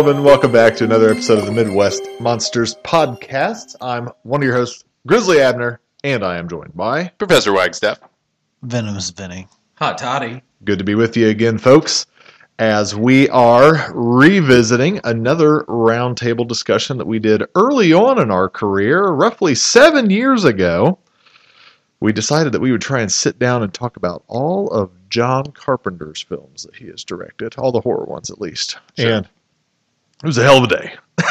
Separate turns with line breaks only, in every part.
gentlemen. Welcome back to another episode of the Midwest Monsters Podcast. I'm one of your hosts, Grizzly Abner, and I am joined by.
Professor Wagstaff.
Venomous Vinny.
Hot toddy.
Good to be with you again, folks, as we are revisiting another roundtable discussion that we did early on in our career, roughly seven years ago. We decided that we would try and sit down and talk about all of John Carpenter's films that he has directed, all the horror ones at least.
Sure.
And it was a hell of a day.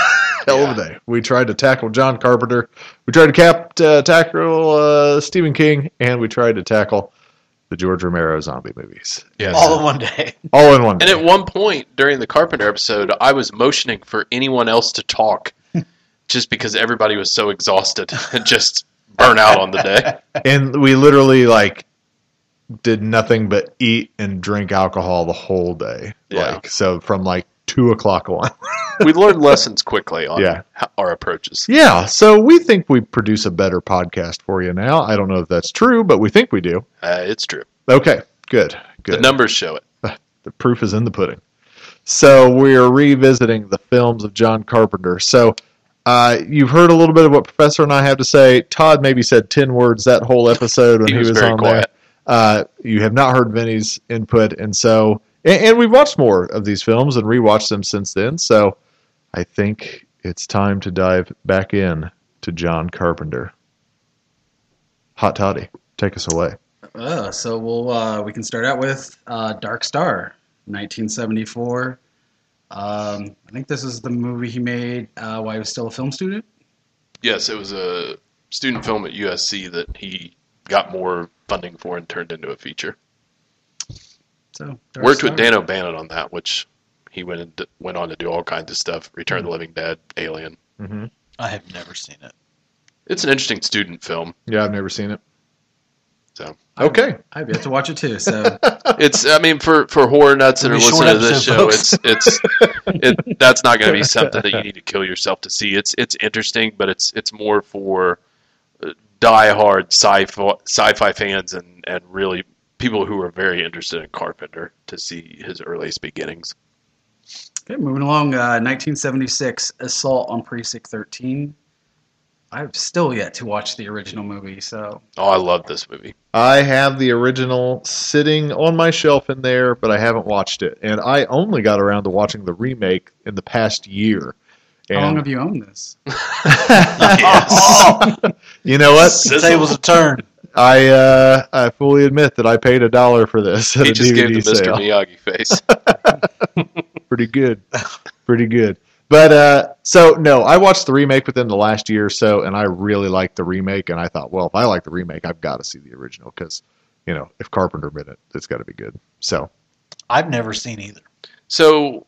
hell of a day. We tried to tackle John Carpenter. We tried to cap, uh, tackle uh, Stephen King, and we tried to tackle the George Romero zombie movies.
Yes.
All in one day.
All in one.
And at one point during the Carpenter episode, I was motioning for anyone else to talk just because everybody was so exhausted and just burn out on the day.
and we literally like did nothing but eat and drink alcohol the whole day.
Yeah.
Like so from like two o'clock on.
We learned lessons quickly on
Yeah.
our approaches.
yeah. So we think we produce a better podcast for you now. I don't know if that's true, but we think we do.
Uh, it's true.
Okay. Good. Good.
The numbers show it.
the proof is in the pudding. So we're revisiting the films of John Carpenter. So uh, you've heard a little bit of what Professor and I have to say. Todd maybe said ten words that whole episode when
He
he,
was
was,
very
on
quiet.
there. Uh, you have not heard Vinny's input, and so and, and we've watched more of these films and rewatched them since then. So I think it's time to dive back in to John Carpenter. Hot toddy, take us away.
Uh, so we'll uh, we can start out with uh, Dark Star, 1974. Um, I think this is the movie he made uh, while he was still a film student.
Yes, it was a student film at USC that he got more funding for and turned into a feature.
So
Worked with Dan O'Bannon on that, which he went and d- went on to do all kinds of stuff. Return of the Living Dead, Alien.
hmm
I have never seen it.
It's an interesting student film.
Yeah, I've never seen it.
So
Okay.
I've yet to watch it too. So
it's I mean for for horror nuts that are
It'll be a
listening to this
episode,
show,
folks.
it's it's it that's not going to be something that you need to kill yourself to see. It's it's interesting, but it's it's more for uh, diehard sci-fi sci-fi fans and and really people who are very interested in Carpenter to see his earliest beginnings.
okay, moving along. Uh, 1976, Assault on Precinct 13. I've still yet to watch the original movie. So
Oh, I love this movie.
I have the original sitting on my shelf in there, but I haven't watched it. And I only got around to watching the remake in the past year.
how long have you owned this?
Yes.
you know what?
The tables have turn.
I uh, I fully admit that I paid a dollar for this at
he
a
just gave the
DVD
Mr. Miyagi face.
Pretty good, pretty good. But uh, so no, I watched the remake within the last year or so, and I really liked the remake. And I thought, well, if I like the remake, I've got to see the original because, you know, if Carpenter made it, it's got to be good. So
I've never seen either.
So,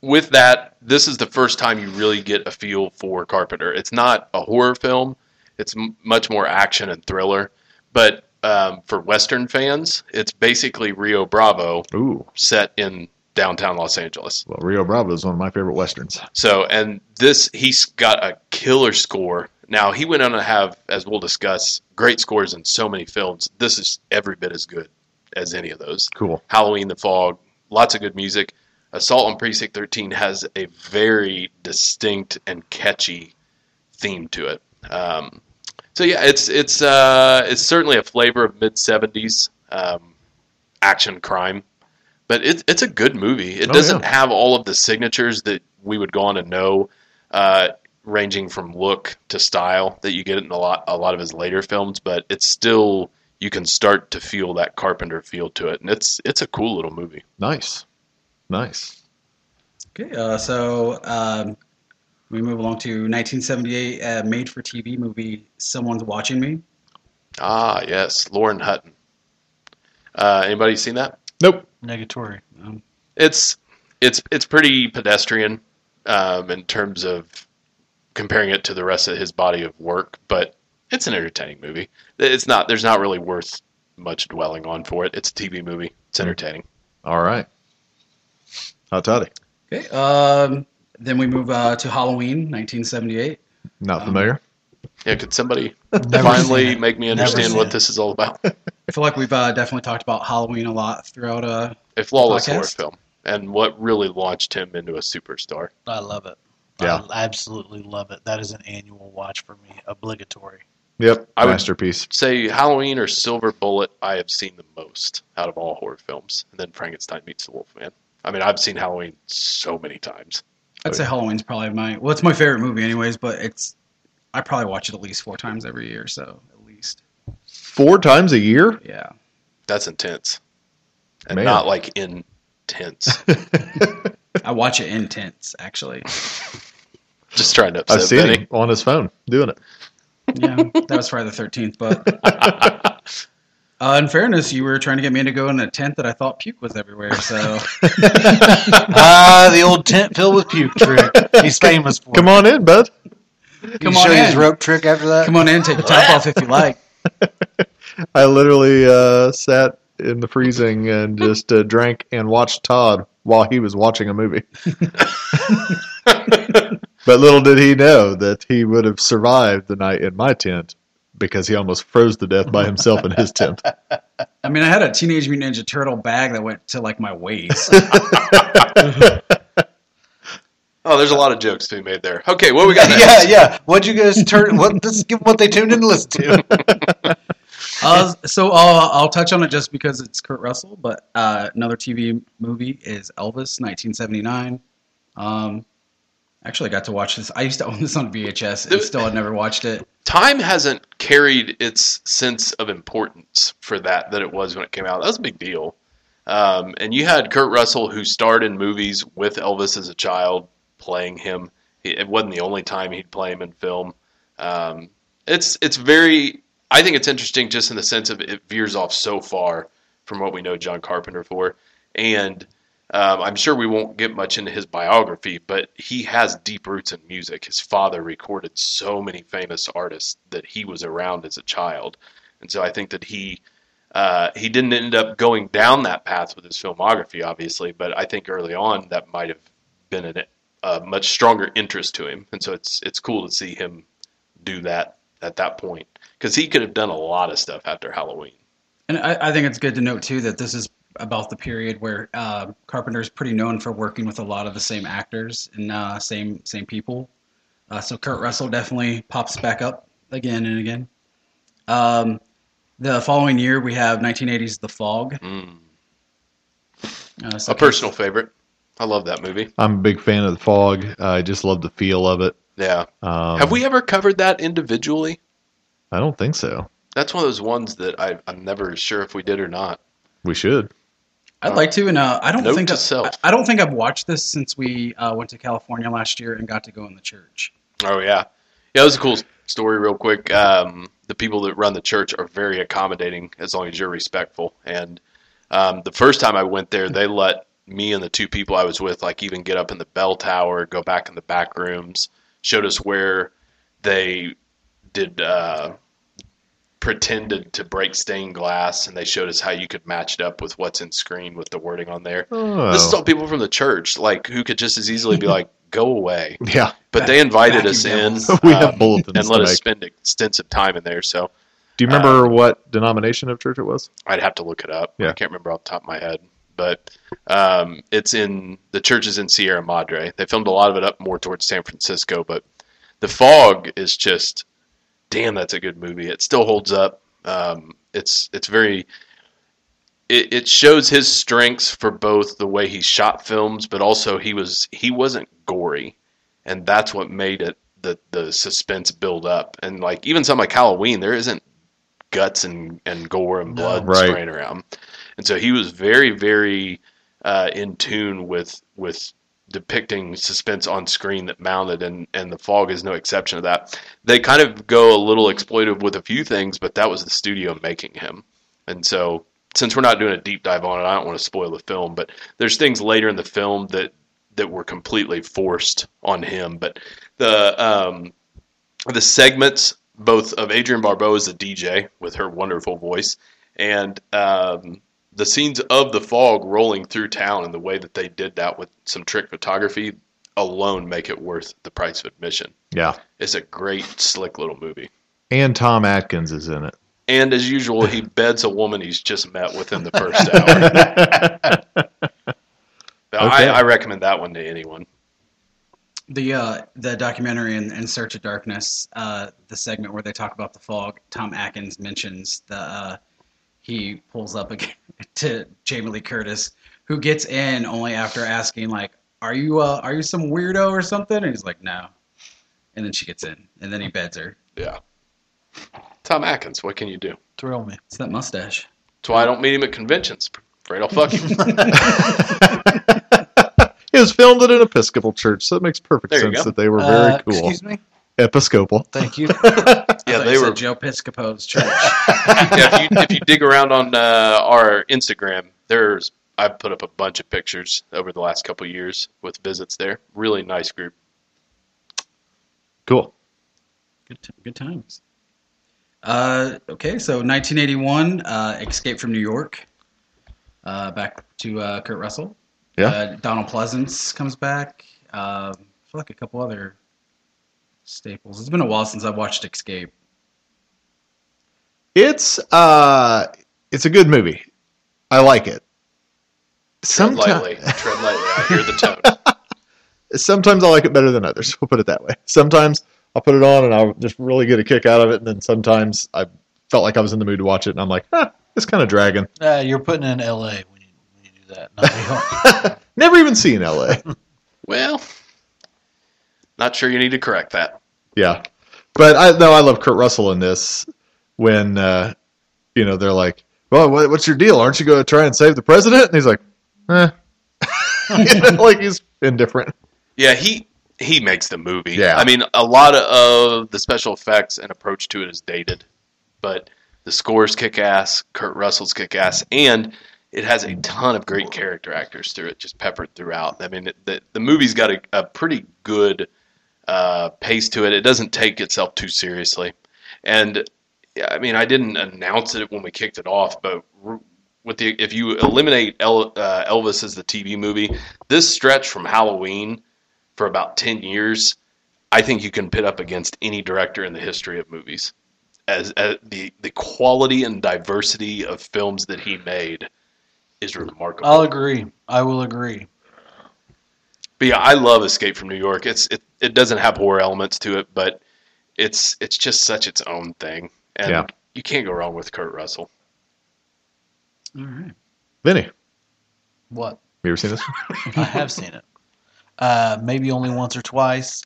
with that, this is the first time you really get a feel for Carpenter. It's not a horror film; it's m- much more action and thriller. But um, for Western fans, it's basically Rio Bravo
ooh,
set in downtown Los Angeles.
well, Rio Bravo is one of my favorite westerns.
So, and this he's got a killer score. Now he went on to have, as we'll discuss, great scores in so many films. This is every bit as good as any of those.
Cool.
Halloween, The Fog, lots of good music. Assault on Precinct 13 has a very distinct and catchy theme to it. Um, so yeah, it's it's uh, it's certainly a flavor of mid 70s um, action crime, but it's it's a good movie. It
Oh,
doesn't
yeah.
have all of the signatures that we would go on to know, uh, ranging from look to style that you get in a lot a lot of his later films, but it's still you can start to feel that Carpenter feel to it, and it's it's a cool little movie.
Nice, nice.
Okay, uh, so um, we move along to 1978 uh, made-for-TV movie "Someone's Watching Me."
Ah, yes, Lauren Hutton. Uh, anybody seen that?
Nope.
Negatory.
It's it's it's pretty pedestrian um, in terms of comparing it to the rest of his body of work, but it's an entertaining movie. It's not there's not really worth much dwelling on for it. It's a TV movie. It's entertaining.
All right. Hot toddy.
Okay. Um, then we move uh, to Halloween, 1978.
Not
Um,
familiar.
Yeah, could somebody finally make me understand what
it.
this is all about?
I feel like we've uh, definitely talked about Halloween a lot throughout. Uh,
A flawless horror film, and what really launched him into a superstar.
I love it.
Yeah.
I absolutely love it. That is an annual watch for me. Obligatory.
Yep.
I would-
Masterpiece.
Say Halloween or Silver Bullet, I have seen the most out of all horror films, and then Frankenstein meets the Wolfman. I mean, I've seen Halloween so many times.
I'd say Halloween's probably my well, it's my favorite movie, anyways. But it's I probably watch it at least four times every year, so at least
Four times a year?
yeah.
That's intense, and
Man.
not like intense.
I watch it intense, actually.
Just trying to upset
I've seen
Benny.
him on his phone doing it.
Yeah, that was Friday the Thirteenth. But uh, in fairness, you were trying to get me to go in a tent that I thought puke was everywhere. So
ah, the old tent filled with puke trick. He's famous for.
Come on in, bud.
Can
Come
you
on
show you his
in.
rope trick after that?
come on in, take your top off if you like.
I literally uh, sat in the freezing and just uh, drank and watched Todd while he was watching a movie. but little did he know that he would have survived the night in my tent because he almost froze to death by himself in his tent.
I mean, I had a Teenage Mutant Ninja Turtle bag that went to like my waist.
Oh, there's a lot of jokes to be made there. Okay, what we got
yeah,
next?
yeah. What'd you guys turn? What? Let's give 'em what they tuned in to listen to.
Uh, so I'll, I'll touch on it just because it's Kurt Russell, but uh, another TV movie is Elvis, 1979. Um, actually, I got to watch this. I used to own this on VHS and still had never watched it.
Time hasn't carried its sense of importance for that that it was when it came out. That was a big deal. Um, and you had Kurt Russell, who starred in movies with Elvis as a child, playing him. It it wasn't the only time he'd play him in film. Um, it's it's very. I think it's interesting just in the sense of it veers off so far from what we know John Carpenter for, and um, I'm sure we won't get much into his biography, but he has deep roots in music. His father recorded so many famous artists that he was around as a child, and so I think that he uh, he didn't end up going down that path with his filmography, obviously, but I think early on that might have been a much stronger interest to him, and so it's it's cool to see him do that at that point because he could have done a lot of stuff after Halloween.
And I, I think it's good to note too that this is about the period where uh, is pretty known for working with a lot of the same actors and uh, same same people. Uh, so Kurt Russell definitely pops back up again and again. Um, the following year we have 1980's The Fog.
Mm.
Uh, so
A personal favorite. I love that movie.
I'm a big fan of the fog. I just love the feel of it.
Yeah.
Um,
Have we ever covered that individually?
I don't think so.
That's one of those ones that I, I'm never sure if we did or not.
We should.
I'd like to, and uh, I don't
Note
think I've. I, I don't think I've watched this since we uh, went to California last year and got to go in the church.
Oh yeah, yeah. It was a cool story. Real quick, um, the people that run the church are very accommodating as long as you're respectful. And um, the first time I went there, they let me and the two people I was with, like, even get up in the bell tower, go back in the back rooms, showed us where they did uh, pretended to break stained glass, and they showed us how you could match it up with what's in screen with the wording on there.
Oh.
This is all people from the church, like who could just as easily be like, "Go away."
yeah.
But they invited us in
devils.
We have
um,
bulletins
and let us
make.
spend extensive time in there. So
Do you remember what denomination of church it was?
I'd have to look it up.
Yeah.
I can't remember off the top of my head. But um, it's in the church is in Sierra Madre. They filmed a lot of it up more towards San Francisco. But The Fog is just, damn, that's a good movie. It still holds up. Um, it's it's very. It, it shows his strengths for both the way he shot films, but also he was he wasn't gory, and that's what made it the the suspense build up. And like even something like Halloween, there isn't guts and, and gore and
No.
blood
Right.
spraying around. And so he was very, very uh, in tune with with depicting suspense on screen that mounted, and and the fog is no exception to that. They kind of go a little exploitive with a few things, but that was the studio making him, and so since we're not doing a deep dive on it, I don't want to spoil the film, but there's things later in the film that that were completely forced on him. But the um, the segments both of Adrienne Barbeau as a DJ with her wonderful voice and um, the scenes of the fog rolling through town and the way that they did that with some trick photography alone make it worth the price of admission.
Yeah.
It's a great, slick little movie.
And Tom Atkins is in it.
And as usual, he beds a woman he's just met within the first hour.
Okay.
I, I recommend that one to anyone.
The uh, the documentary in, in Search of Darkness, uh, the segment where they talk about the fog, Tom Atkins mentions the uh, he pulls up again to Jamie Lee Curtis, who gets in only after asking like, "Are you uh, are you some weirdo or something?" And he's like, "No," and then she gets in, and then he beds her.
Yeah. Tom Atkins, what can you do?
Thrill me.
It's that mustache.
That's why I don't meet him at conventions. Afraid I'll fuck him.
It was filmed at an Episcopal church, so it makes perfect
There
sense
go.
that they were very
Uh,
cool.
Excuse me.
Episcopal.
Thank you.
yeah,
thought
they
you
were.
Joe Piscopo's church.
yeah, if you if you dig around on uh, our Instagram, there's I've put up a bunch of pictures over the last couple of years with visits there. Really nice group.
Cool.
good, t- good times. Uh, okay, so 1981, uh, Escape from New York. Uh, back to uh, Kurt Russell.
Yeah.
Uh, Donald Pleasence comes back. Uh, I feel like a couple other staples. It's been a while since I've watched Escape.
It's uh it's a good movie. I like it.
Tread lightly.
Sometimes
Tread lightly. I hear the tone.
sometimes I like it better than others. We'll put it that way. Sometimes I'll put it on and I'll just really get a kick out of it, and then sometimes I felt like I was in the mood to watch it, and I'm like, huh, it's kind of dragging.
Uh, you're putting in L.A. when you, when you do that. Not
Never even seen L.A.
Well, not sure you need to correct that.
Yeah, but I no, I love Kurt Russell in this when uh, you know they're like, "Well, what, what's your deal? Aren't you going to try and save the president?" And he's like, "Eh," You know, like he's indifferent.
Yeah, he he makes the movie.
Yeah.
I mean, a lot of the special effects and approach to it is dated, but the scores kick ass. Kurt Russell's kick ass, and it has a ton of great character actors through it, just peppered throughout. I mean, it, the the movie's got a, a pretty good uh, pace to it. It doesn't take itself too seriously, and I mean, I didn't announce it when we kicked it off, but with the if you eliminate El, uh, Elvis as the TV movie, this stretch from Halloween for about 10 years, I think you can pit up against any director in the history of movies. As, as the the quality and diversity of films that he made is remarkable.
I'll agree. I will agree.
But yeah, I love Escape from New York. It's it, it doesn't have horror elements to it, but it's it's just such its own thing. And
Yeah.
you can't go wrong with Kurt Russell.
All right.
Vinny, have
What?
you ever seen this?
I have seen it. Uh, maybe only once or twice.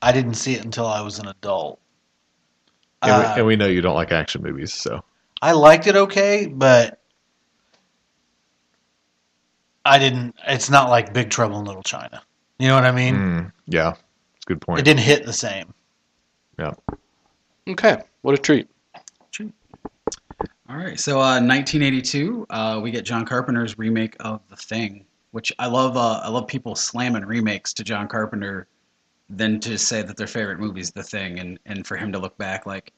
I didn't see it until I was an adult.
and,
Uh,
and we know you don't like action movies, so
I liked it okay, but I didn't. It's not like Big Trouble in Little China. You know what I mean?
Mm, yeah, it's a good point.
It didn't hit the same. Yeah.
Okay, what a treat.
All right. So, uh, 1982, uh, we get John Carpenter's remake of The Thing, which I love. Uh, I love people slamming remakes to John Carpenter, than to say that their favorite movie is The Thing, and and for him to look back like,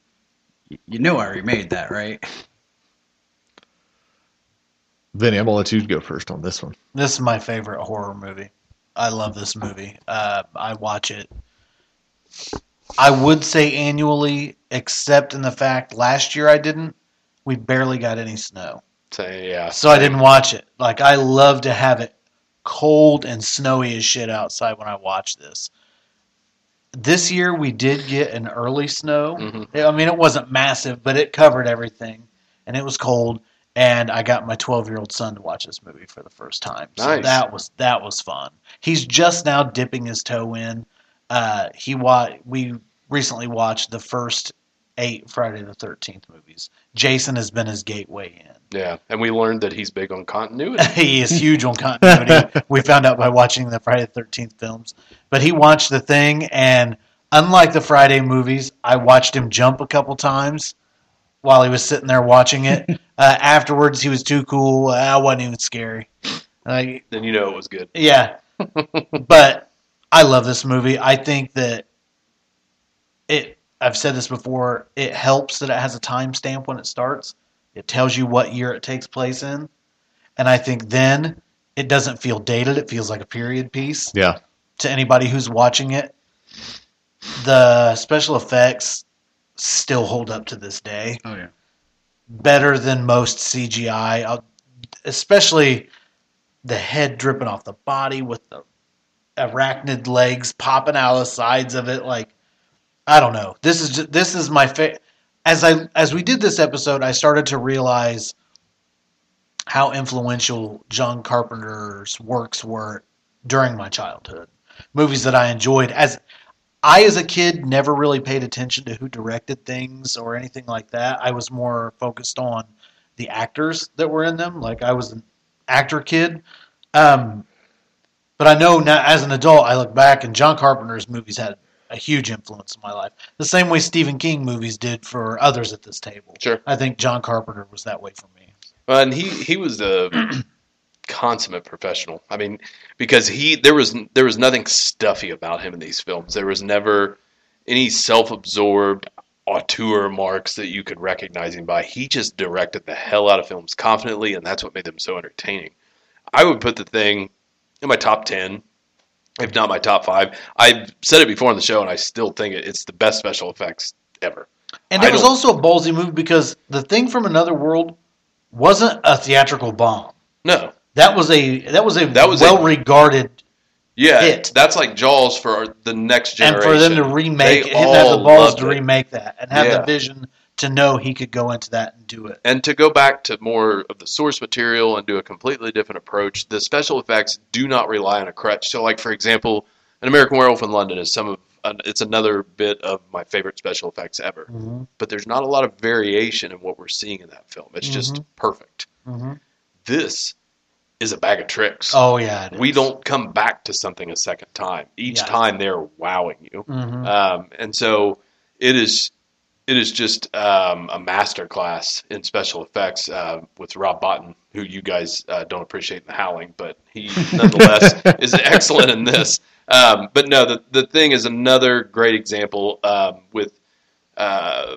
"Y- you know, I remade that, right?
Vinny, I'm gonna let you go first on this one.
This is my favorite horror movie. I love this movie. Uh, I watch it. I would say annually, except in the fact last year I didn't. We barely got any snow.
So yeah,
So I didn't watch it. Like I love to have it cold and snowy as shit outside when I watch this. This year we did get an early snow.
Mhm.
I mean it wasn't massive, but it covered everything and it was cold and I got my 12-year-old son to watch this movie for the first time. So
Nice.
that was that was fun. He's just now dipping his toe in. Uh, he wa- we recently watched the first 8 Friday the 13th movies. Jason has been his gateway in.
yeah, and we learned that he's big on continuity.
he is huge on continuity. we found out by watching the Friday the Thirteenth films. But he watched the thing, and unlike the Friday movies, I watched him jump a couple times. While he was sitting there watching it. uh, afterwards, he was too cool. Uh, I wasn't even scary. Like,
Then you know it was good.
yeah, but I love this movie. I think that it. I've said this before. It helps that it has a timestamp when it starts. It tells you what year it takes place in, and I think then it doesn't feel dated. It feels like a period piece
Yeah.
to anybody who's watching it. The special effects still hold up to this day
Oh yeah.
better than most CGI, uh, especially the head dripping off the body with the arachnid legs popping out of the sides of it. Like, I don't know. This is just, this is my favorite. As I as we did this episode, I started to realize how influential John Carpenter's works were during my childhood. Movies that I enjoyed as I, as a kid, never really paid attention to who directed things or anything like that. I was more focused on the actors that were in them. Like I was an actor kid. Um, but I know now, as an adult, I look back and John Carpenter's movies had a huge influence in my life. The same way Stephen King movies did for others at this table.
Sure.
I think John Carpenter was that way for me.
Well, and he he was a consummate professional. I mean, because he there was there was nothing stuffy about him in these films. There was never any self-absorbed auteur marks that you could recognize him by. He just directed the hell out of films confidently, and that's what made them so entertaining. I would put the thing in my top ten, if not my top five. I've said it before on the show, and I still think it, it's the best special effects ever.
And it was also a ballsy move because the thing from another world wasn't a theatrical bomb.
No,
That was a that was a
That was
well regarded
yeah,
It.
that's like Jaws for the next generation.
and for them to remake
They
it, him have the balls to remake that and have
Yeah.
the vision to know he could go into that and do it.
And to go back to more of the source material and do a completely different approach, the special effects do not rely on a crutch. So, like for example, an American Werewolf in London is some of it's another bit of my favorite special effects ever.
Mm-hmm.
But there's not a lot of variation in what we're seeing in that film. It's just perfect.
Mm-hmm.
This is a bag of tricks.
Oh yeah,
we
is.
don't come back to something a second time. Each
Yeah.
time they're wowing you.
Mhm.
Um, and so it is it is just um, a master class in special effects uh, with Rob Bottin, who you guys uh, don't appreciate in the Howling, but he nonetheless is excellent in this. Um, but no, the the thing is another great example um, with uh,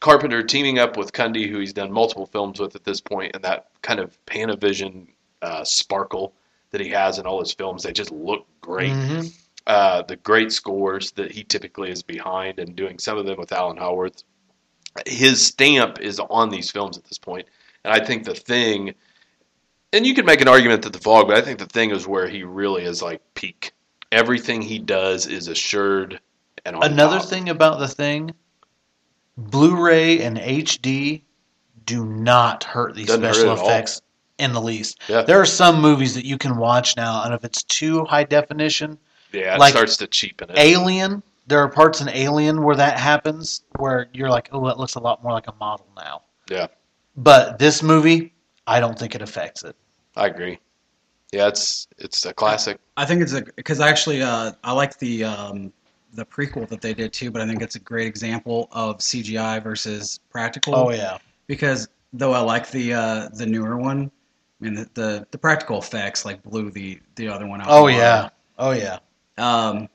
Carpenter teaming up with Cundey, who he's done multiple films with at this point, and that kind of Panavision uh, sparkle that he has in all his films. They just look great
Mhm.
uh, the great scores that he typically is behind and doing some of them with Alan Howarth. His stamp is on these films at this point, and I think the thing, and you could make an argument that the fog, but I think the thing is where he really is like peak. Everything he does is assured and on
Another
top.
thing about the thing, Blu-ray and HD do not hurt these
Doesn't hurt
special
all.
effects in the least.
Yeah.
There are some movies that you can watch now, and if it's too high definition,
yeah, it
like
starts to cheapen it.
Alien, there are parts in Alien where that happens, where you're like, oh, that looks a lot more like a model now.
Yeah.
But this movie, I don't think it affects it.
I agree. Yeah, it's it's a classic.
I think it's a because actually uh, I like the um, the prequel that they did too, but I think it's a great example of CGI versus practical.
Oh yeah.
Because though I like the uh, the newer one, I mean the, the, the practical effects like blew the the other one out.
Oh
the
yeah. Oh yeah.
Um,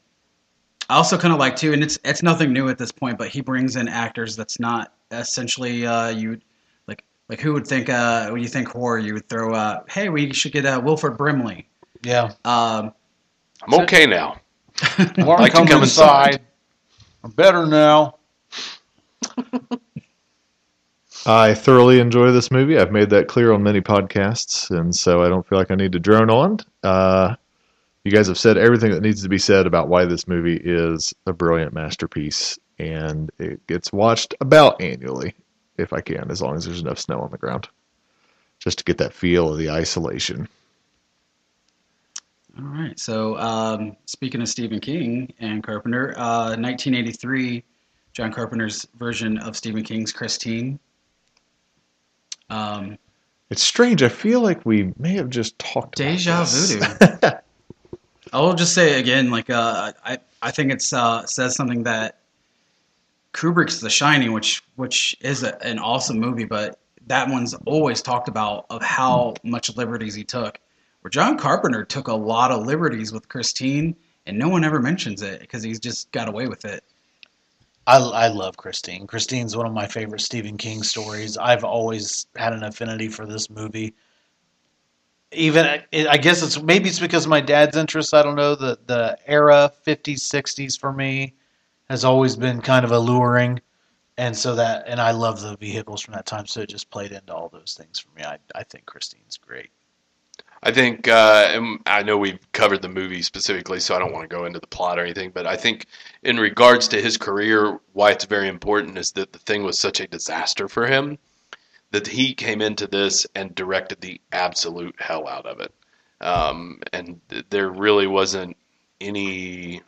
I also kind of like too, and it's it's nothing new at this point, but he brings in actors that's not essentially uh, you like like who would think uh, when you think horror, you would throw uh, hey we should get uh, Wilford Brimley.
Yeah.
Um,
I'm okay now.
Warren
Like to
come
come
inside. I'm better now.
I thoroughly enjoy this movie. I've made that clear on many podcasts, and so I don't feel like I need to drone on. Uh, you guys have said everything that needs to be said about why this movie is a brilliant masterpiece, and it gets watched about annually, if I can, as long as there's enough snow on the ground, just to get that feel of the isolation.
All right. So, um, speaking of Stephen King and Carpenter, uh, 1983, John Carpenter's version of Stephen King's Christine. Um,
It's strange. I feel like we may have just talked about
Deja voodoo. I'll just say again, like uh, I, I think it's uh, says something that Kubrick's The Shining, which which is a, an awesome movie, but that one's always talked about of how much liberties he took. Where John Carpenter took a lot of liberties with Christine, and no one ever mentions it because he's just got away with it.
I, I love Christine. Christine's one of my favorite Stephen King stories. I've always had an affinity for this movie. Even I guess it's maybe it's because of my dad's interest. I don't know the the era fifties sixties for me has always been kind of alluring, and so that and I love the vehicles from that time. So it just played into all those things for me. I I think Christine's great.
I think uh, I know we've covered the movie specifically, so I don't want to go into the plot or anything. But I think in regards to his career, why it's very important is that the thing was such a disaster for him that he came into this and directed the absolute hell out of it. Um, and th- there really wasn't any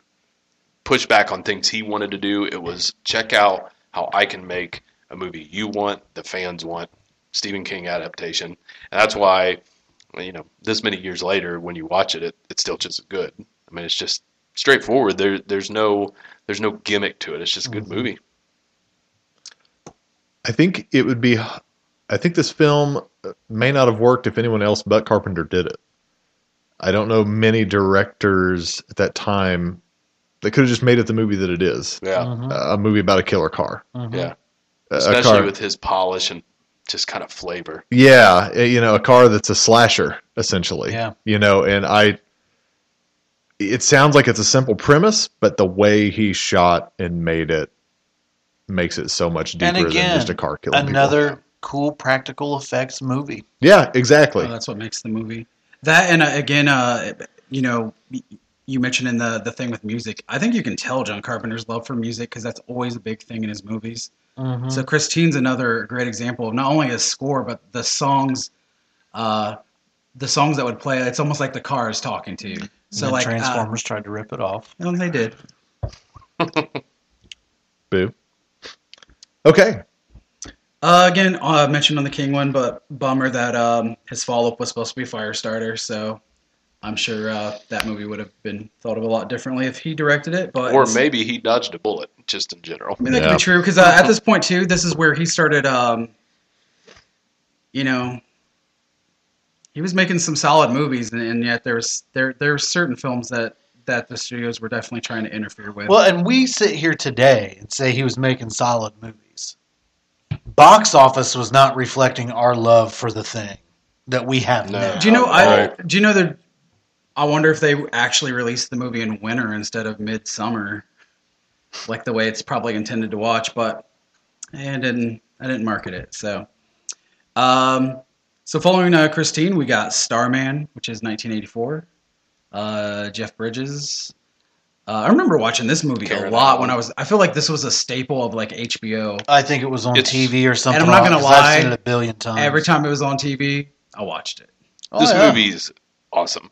pushback on things he wanted to do. It was check out how I can make a movie you want, the fans want, Stephen King adaptation. And that's why you know, this many years later, when you watch it, it it's still just good. I mean, it's just straightforward. There, there's no, there's no gimmick to it. It's just a good movie.
I think it would be. I think this film may not have worked if anyone else but Carpenter did it. I don't know many directors at that time that could have just made it the movie that it is.
Yeah,
Mhm.
Uh, a movie about a killer car.
Mhm.
yeah.
A- a
Especially
car-
with his polish and just kind of flavor.
Yeah, uh, you know, a car that's a slasher essentially.
Yeah.
You know, and I it sounds like it's a simple premise, but the way he shot and made it makes it so much deeper
And
than
again,
just a car killing people.
Another cool practical effects movie.
Yeah, exactly.
Oh, that's what makes the movie. That and uh, again, uh, you know, you mentioned in the the thing with music. I think you can tell John Carpenter's love for music because that's always a big thing in his movies.
Mm-hmm.
So Christine's another great example of not only his score but the songs, uh, the songs that would play. It's almost like the car is talking to you. So
So
like uh,
Transformers tried to rip it off.
no, they did.
Boo. Okay.
Uh, again, uh, mentioned on the King one, but bummer that um, his follow up was supposed to be Firestarter. So I'm sure uh, that movie would have been thought of a lot differently if he directed it. But
Or maybe he dodged a bullet, just in general.
I mean, that
Yeah.
could be true because uh, at this point too, this is where he started. Um, you know, he was making some solid movies, and, and yet there's there there's certain films that that the studios were definitely trying to interfere with.
Well, and we sit here today and say he was making solid movies. Box office was not reflecting our love for the thing that we have
No.
now.
do you know? I
Right.
do you know that? I wonder if they actually released the movie in winter instead of midsummer, like the way it's probably intended to watch. But I didn't. I didn't market it. So, um, so following uh, Christine, we got Starman, which is 1984. Uh, Jeff Bridges. Uh, I remember watching this movie
Karen
a lot when I was. I feel like this was a staple of like HBO.
I think it was on
It's-
TV or something.
I'm not gonna
'cause I've seen
lie,
it a billion times.
Every time it was on TV, I watched it.
Oh,
this
yeah.
movie's awesome.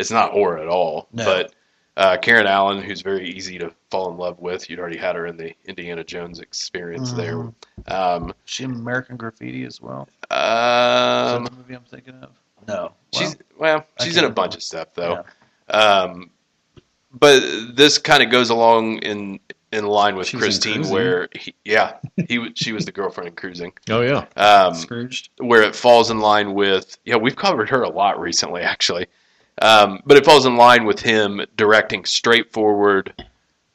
It's not horror at all,
No.
but uh, Karen Allen, who's very easy to fall in love with, you'd already had her in the Indiana Jones experience
Mhm.
there. Um,
She in American Graffiti as well. Is that
um,
the movie I'm thinking of? No.
she's well,
I
she's in a
can't-
bunch of stuff though. Um, but this kind of goes along in in line with
She was in
Christine, where he, yeah, he she was the girlfriend in Cruising.
Oh yeah.
Um,
Scrooged.
where it falls in line with yeah we've covered her a lot recently actually um, but it falls in line with him directing straightforward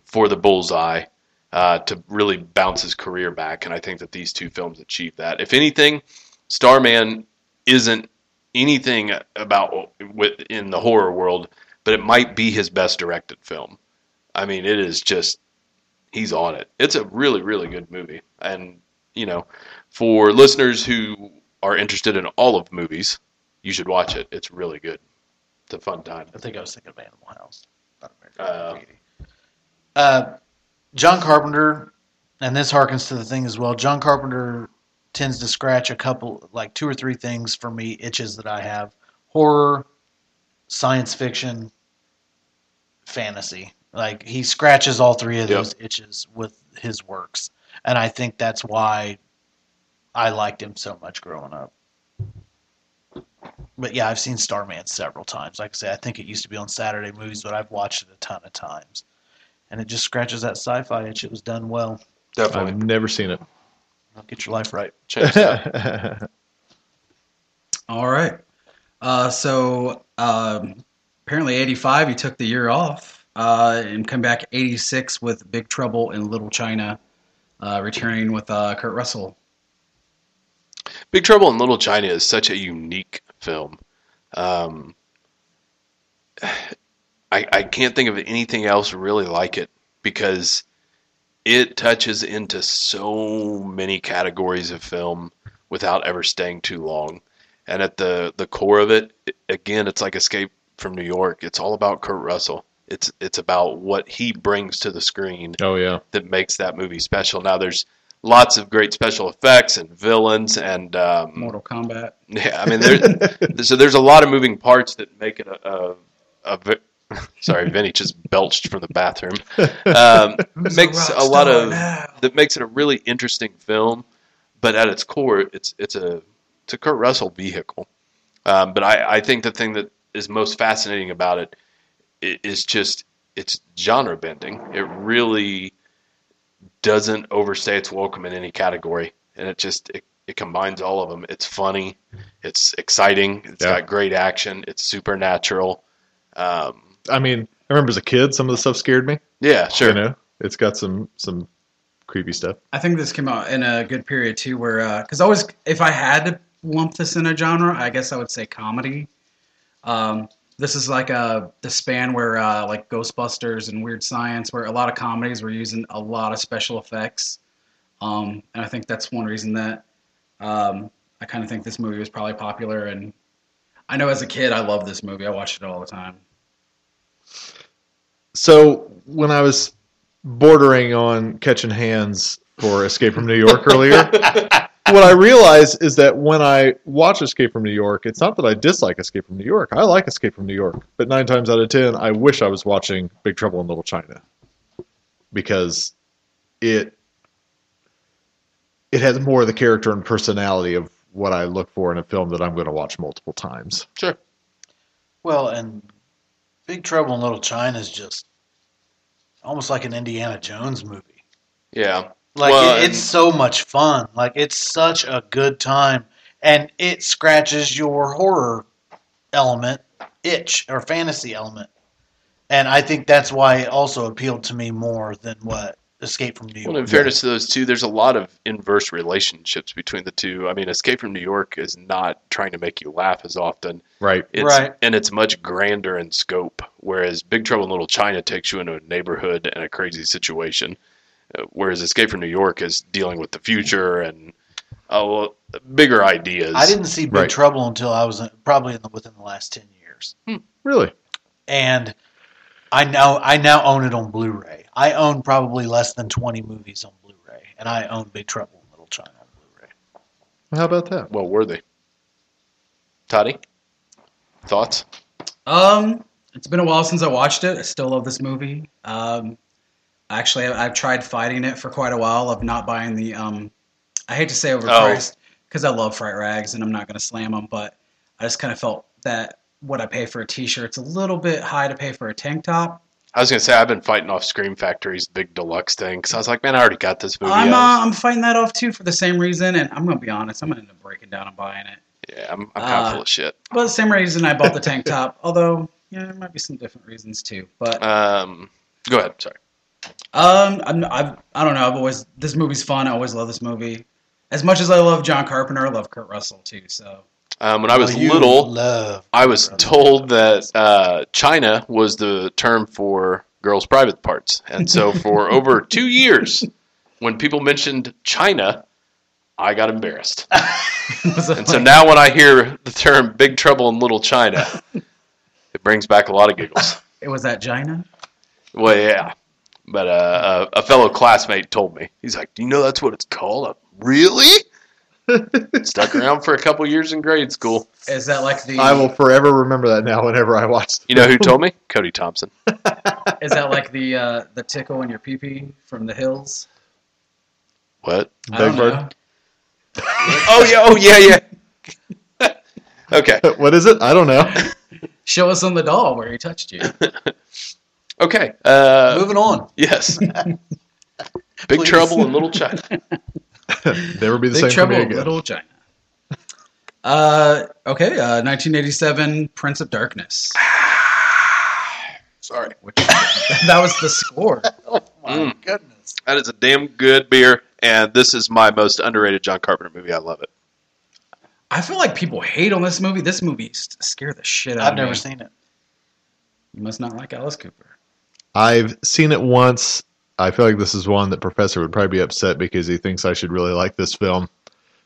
for the bullseye uh, to really bounce his career back. And i think that these two films achieve that. If anything starman isn't anything about in the horror world but it might be his best directed film. I mean it is just he's on it. It's a really really good movie. And you know for listeners who are interested in all of movies, you should watch it. It's really good. A fun time.
I think I was thinking of Animal House. Not American
Uh,
Graffiti. Uh, John Carpenter, and this harkens to the thing as well. John Carpenter tends to scratch a couple, like two or three things for me, itches that I have: horror, science fiction, fantasy. Like he scratches all three of
Yep.
those itches with his works, and I think that's why I liked him so much growing up. But yeah, I've seen Starman several times. Like I say, I think it used to be on Saturday movies, but I've watched it a ton of times. And it just scratches that sci-fi itch. It was done well.
Definitely.
I've never seen it.
Get your life right.
Change that.
All right. Uh, so um, apparently, '85, he took the year off uh, and come back '86 with Big Trouble in Little China, uh, returning with uh, Kurt Russell.
Big Trouble in Little China is such a unique film. Um, I, I can't think of anything else really like it because it touches into so many categories of film without ever staying too long. And at the, the core of it, again, it's like Escape from New York. It's all about Kurt Russell. It's it's about what he brings to the screen
oh yeah.
that makes that movie special. Now there's lots of great special effects and villains and um,
Mortal Kombat.
yeah, I mean, there, so there's a lot of moving parts that make it a, a, a sorry, Vinny just belched from the bathroom. Um, makes a lot of that makes it a really interesting film, but at its core, it's it's a it's a Kurt Russell vehicle. Um, but I, I think the thing that is most fascinating about it is just it's genre bending. It really doesn't overstay its welcome in any category, and it just it, it combines all of them. It's funny, it's exciting, It's
Yeah.
got great action, it's supernatural. Um,
I mean, I remember as a kid, some of the stuff scared me.
yeah, sure.
You know, it's got some some creepy stuff.
I think this came out in a good period too, where because always if I had to lump this in a genre, I guess I would say comedy. Um, this is like a the span where uh, like Ghostbusters and Weird Science, where a lot of comedies were using a lot of special effects, um, and I think that's one reason that um, I kind of think this movie was probably popular. And I know as a kid, I loved this movie. I watched it all the time.
So when I was bordering on catching hands for Escape from New York earlier, what I realize is that when I watch Escape from New York, it's not that I dislike Escape from New York. I like Escape from New York, but nine times out of ten, I wish I was watching Big Trouble in Little China because it it has more of the character and personality of what I look for in a film that I'm going to watch multiple times.
Sure.
Well, and Big Trouble in Little China is just almost like an Indiana Jones movie.
Yeah.
Like
Well,
it, it's so much fun. Like it's such a good time, and it scratches your horror element itch or fantasy element, and I think that's why it also appealed to me more than what Escape from New York.
Well, in fairness to those two, there's a lot of inverse relationships between the two. I mean, Escape from New York is not trying to make you laugh as often.
Right.
It's,
Right.
And it's much grander in scope, whereas Big Trouble in Little China takes you into a neighborhood and a crazy situation, whereas Escape from New York is dealing with the future and uh, well, bigger ideas.
I didn't see Big
Right.
Trouble until I was probably in the, within the last ten years,
Really?
and I now I now own it on Blu-ray. I own probably less than twenty movies on Blu-ray, and I own Big Trouble in Little China on Blu-ray.
How about that?
Well, were they? Toddy, thoughts?
Um, it's been a while since I watched it. I still love this movie. Um, actually, I- I've tried fighting it for quite a while of not buying the. Um, I hate to say overpriced because I love Fright Rags and I'm not going to slam them, but I just kind of felt that what I pay for a T-shirt's a little bit high to pay for a tank top.
I was gonna say I've been fighting off Scream Factory's big deluxe thing because I was like, man, I already got this movie.
I'm uh, I'm fighting that off too for the same reason, and I'm going to be honest, I'm going to end up breaking down and buying it.
yeah, I'm, I'm kind of
uh,
full of shit.
Well, the same reason I bought the tank top, although yeah, there might be some different reasons too, but.
Um, go ahead. Sorry.
Um, I'm, I've, I don't know. I've always this movie's fun. I always love this movie. As much as I love John Carpenter, I love Kurt Russell too. So
Um, when I was
Well, you
little,
love
I was told that uh, China was the term for girls' private parts, and so for over two years, when people mentioned China, I got embarrassed. And so now, when I hear the term "Big Trouble in Little China," it brings back a lot of giggles.
it was that China.
Well, yeah, but uh, a, a fellow classmate told me. He's like, "Do you know that's what it's called?" I'm, really? Stuck around for a couple years in grade school.
Is that like the?
I will forever remember that now whenever I watch the
You know who told me? Cody Thompson.
Is that like the uh, the tickle in your pee pee from the hills?
What?
I
Big Bird.
Oh yeah. Oh yeah. Yeah. okay.
What is it? I don't know.
Show us on the doll where he touched you.
Okay. Uh,
Moving on.
yes. Big
Please.
Trouble in Little China.
Never be the
Big
same
Trouble
for me
in
again.
Little China. Uh, okay, uh, 1987, Prince of Darkness.
Sorry.
Which that was the score.
Oh my
Mm.
goodness.
That is a damn good beer, and this is my most underrated John Carpenter movie. I love it.
I feel like people hate on this movie. This movie s- scared the shit out
I've
of me.
I've never seen it.
You must not like Alice Cooper.
I've seen it once. I feel like this is one that Professor would probably be upset because he thinks I should really like this film,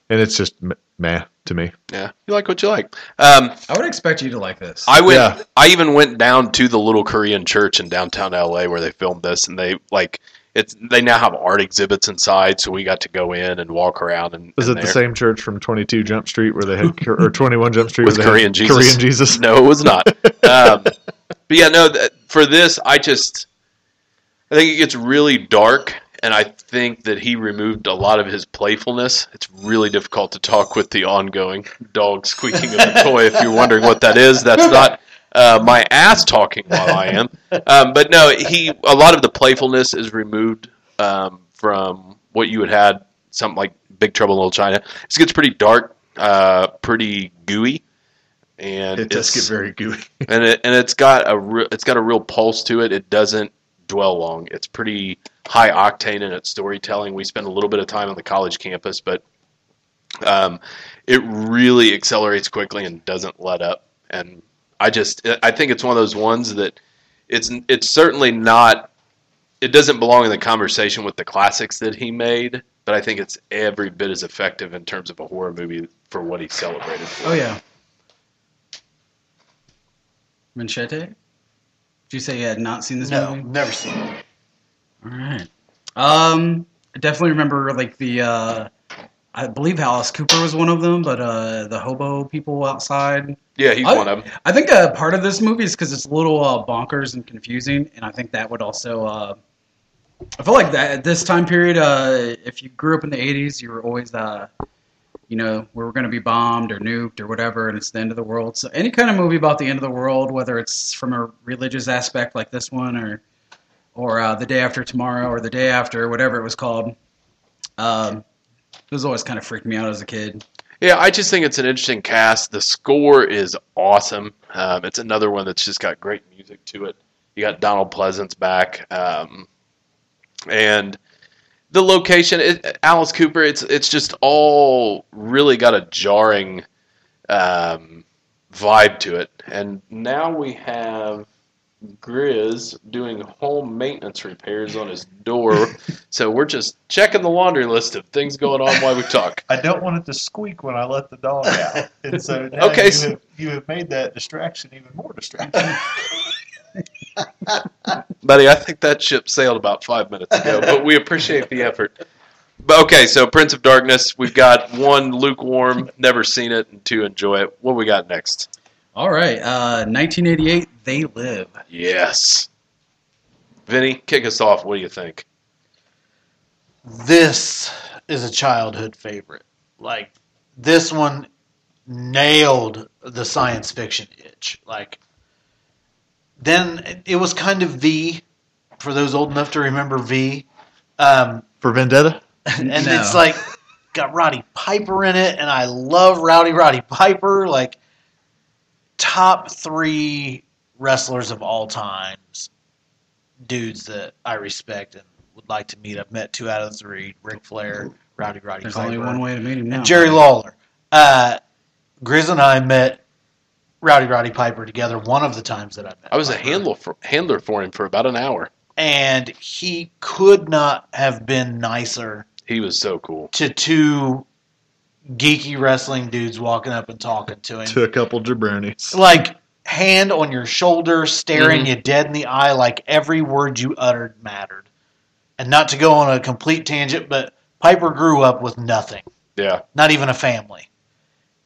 and it's just m- meh to me.
Yeah, you like what you like. Um,
I would expect you to like this.
I went.
Yeah.
I even went down to the little Korean church in downtown LA where they filmed this, and they like it's. They now have art exhibits inside, so we got to go in and walk around. And
Is
and
it the same church from 22 Jump Street where they had or 21 Jump Street
With
where they
Korean
had
Jesus?
Korean Jesus?
No, it was not. um, but yeah, no. Th- for this, I just I think it gets really dark, and I think that he removed a lot of his playfulness. It's really difficult to talk with the ongoing dog squeaking of a toy. If you're wondering what that is, that's not uh, my ass talking while I am. Um, but no, he a lot of the playfulness is removed um, from what you had had something like Big Trouble in Little China. It gets pretty dark, uh, pretty gooey, and
it does get very gooey.
and it and it's got a re- it's got a real pulse to it. It doesn't dwell long. It's pretty high octane in its storytelling. We spend a little bit of time on the college campus, but um, it really accelerates quickly and doesn't let up. And I just I think it's one of those ones that it's it's certainly not. It doesn't belong in the conversation with the classics that he made, but I think it's every bit as effective in terms of a horror movie for what he celebrated. For.
oh yeah. Manchete. Did you say you had not seen this
No,
movie?
never seen it.
All right. Um, I definitely remember like the uh, I believe Alice Cooper was one of them, but uh, the hobo people outside.
Yeah, he's
I-
one of them.
I think uh, part of this movie is because it's a little uh, bonkers and confusing, and I think that would also. Uh, I feel like that at this time period, uh, if you grew up in the '80s, you were always, uh, you know, we're going to be bombed or nuked or whatever, and it's the end of the world. So any kind of movie about the end of the world, whether it's from a religious aspect like this one, or or uh, the day after tomorrow, or the day after, whatever it was called, um, it was always kind of freaked me out as a kid.
Yeah, I just think it's an interesting cast. The score is awesome. Um, it's another one that's just got great music to it. You got Donald Pleasence back, um, and the location, it, Alice Cooper. It's it's just all really got a jarring um, vibe to it. And now we have Grizz doing home maintenance repairs on his door. so we're just checking the laundry list of things going on while we talk.
I don't want it to squeak when I let the dog out. And so now
Okay,
you,
so-
have, you have made that distraction even more distracting.
Buddy, I think that ship sailed about five minutes ago, but we appreciate the effort. But okay, so Prince of Darkness, we've got one lukewarm, never seen it, and two enjoy it. What we got next?
All right, uh, 1988, They Live.
Yes. Vinny, kick us off. What do you think?
This is a childhood favorite. Like this one nailed the science fiction itch. Like then it was kind of V for those old enough to remember V. Um,
For Vendetta?
and
No.
it's like got Roddy Piper in it, and I love Rowdy Roddy Piper. Like top three wrestlers of all times, dudes that I respect and would like to meet. I've met two out of the three: Ric Flair, Rowdy Roddy Piper.
There's
Piper,
only one way to meet him now.
and Jerry Lawler. Uh, Grizz and I met Rowdy Roddy Piper together one of the times that I met.
I was a handler for, handler for him for about an hour.
and he could not have been nicer
He was so cool.
to two geeky wrestling dudes walking up and talking to him.
To a couple jabronis.
like hand on your shoulder, staring
Mhm.
you dead in the eye, like every word you uttered mattered. And not to go on a complete tangent, but Piper grew up with nothing,
Yeah.
not even a family.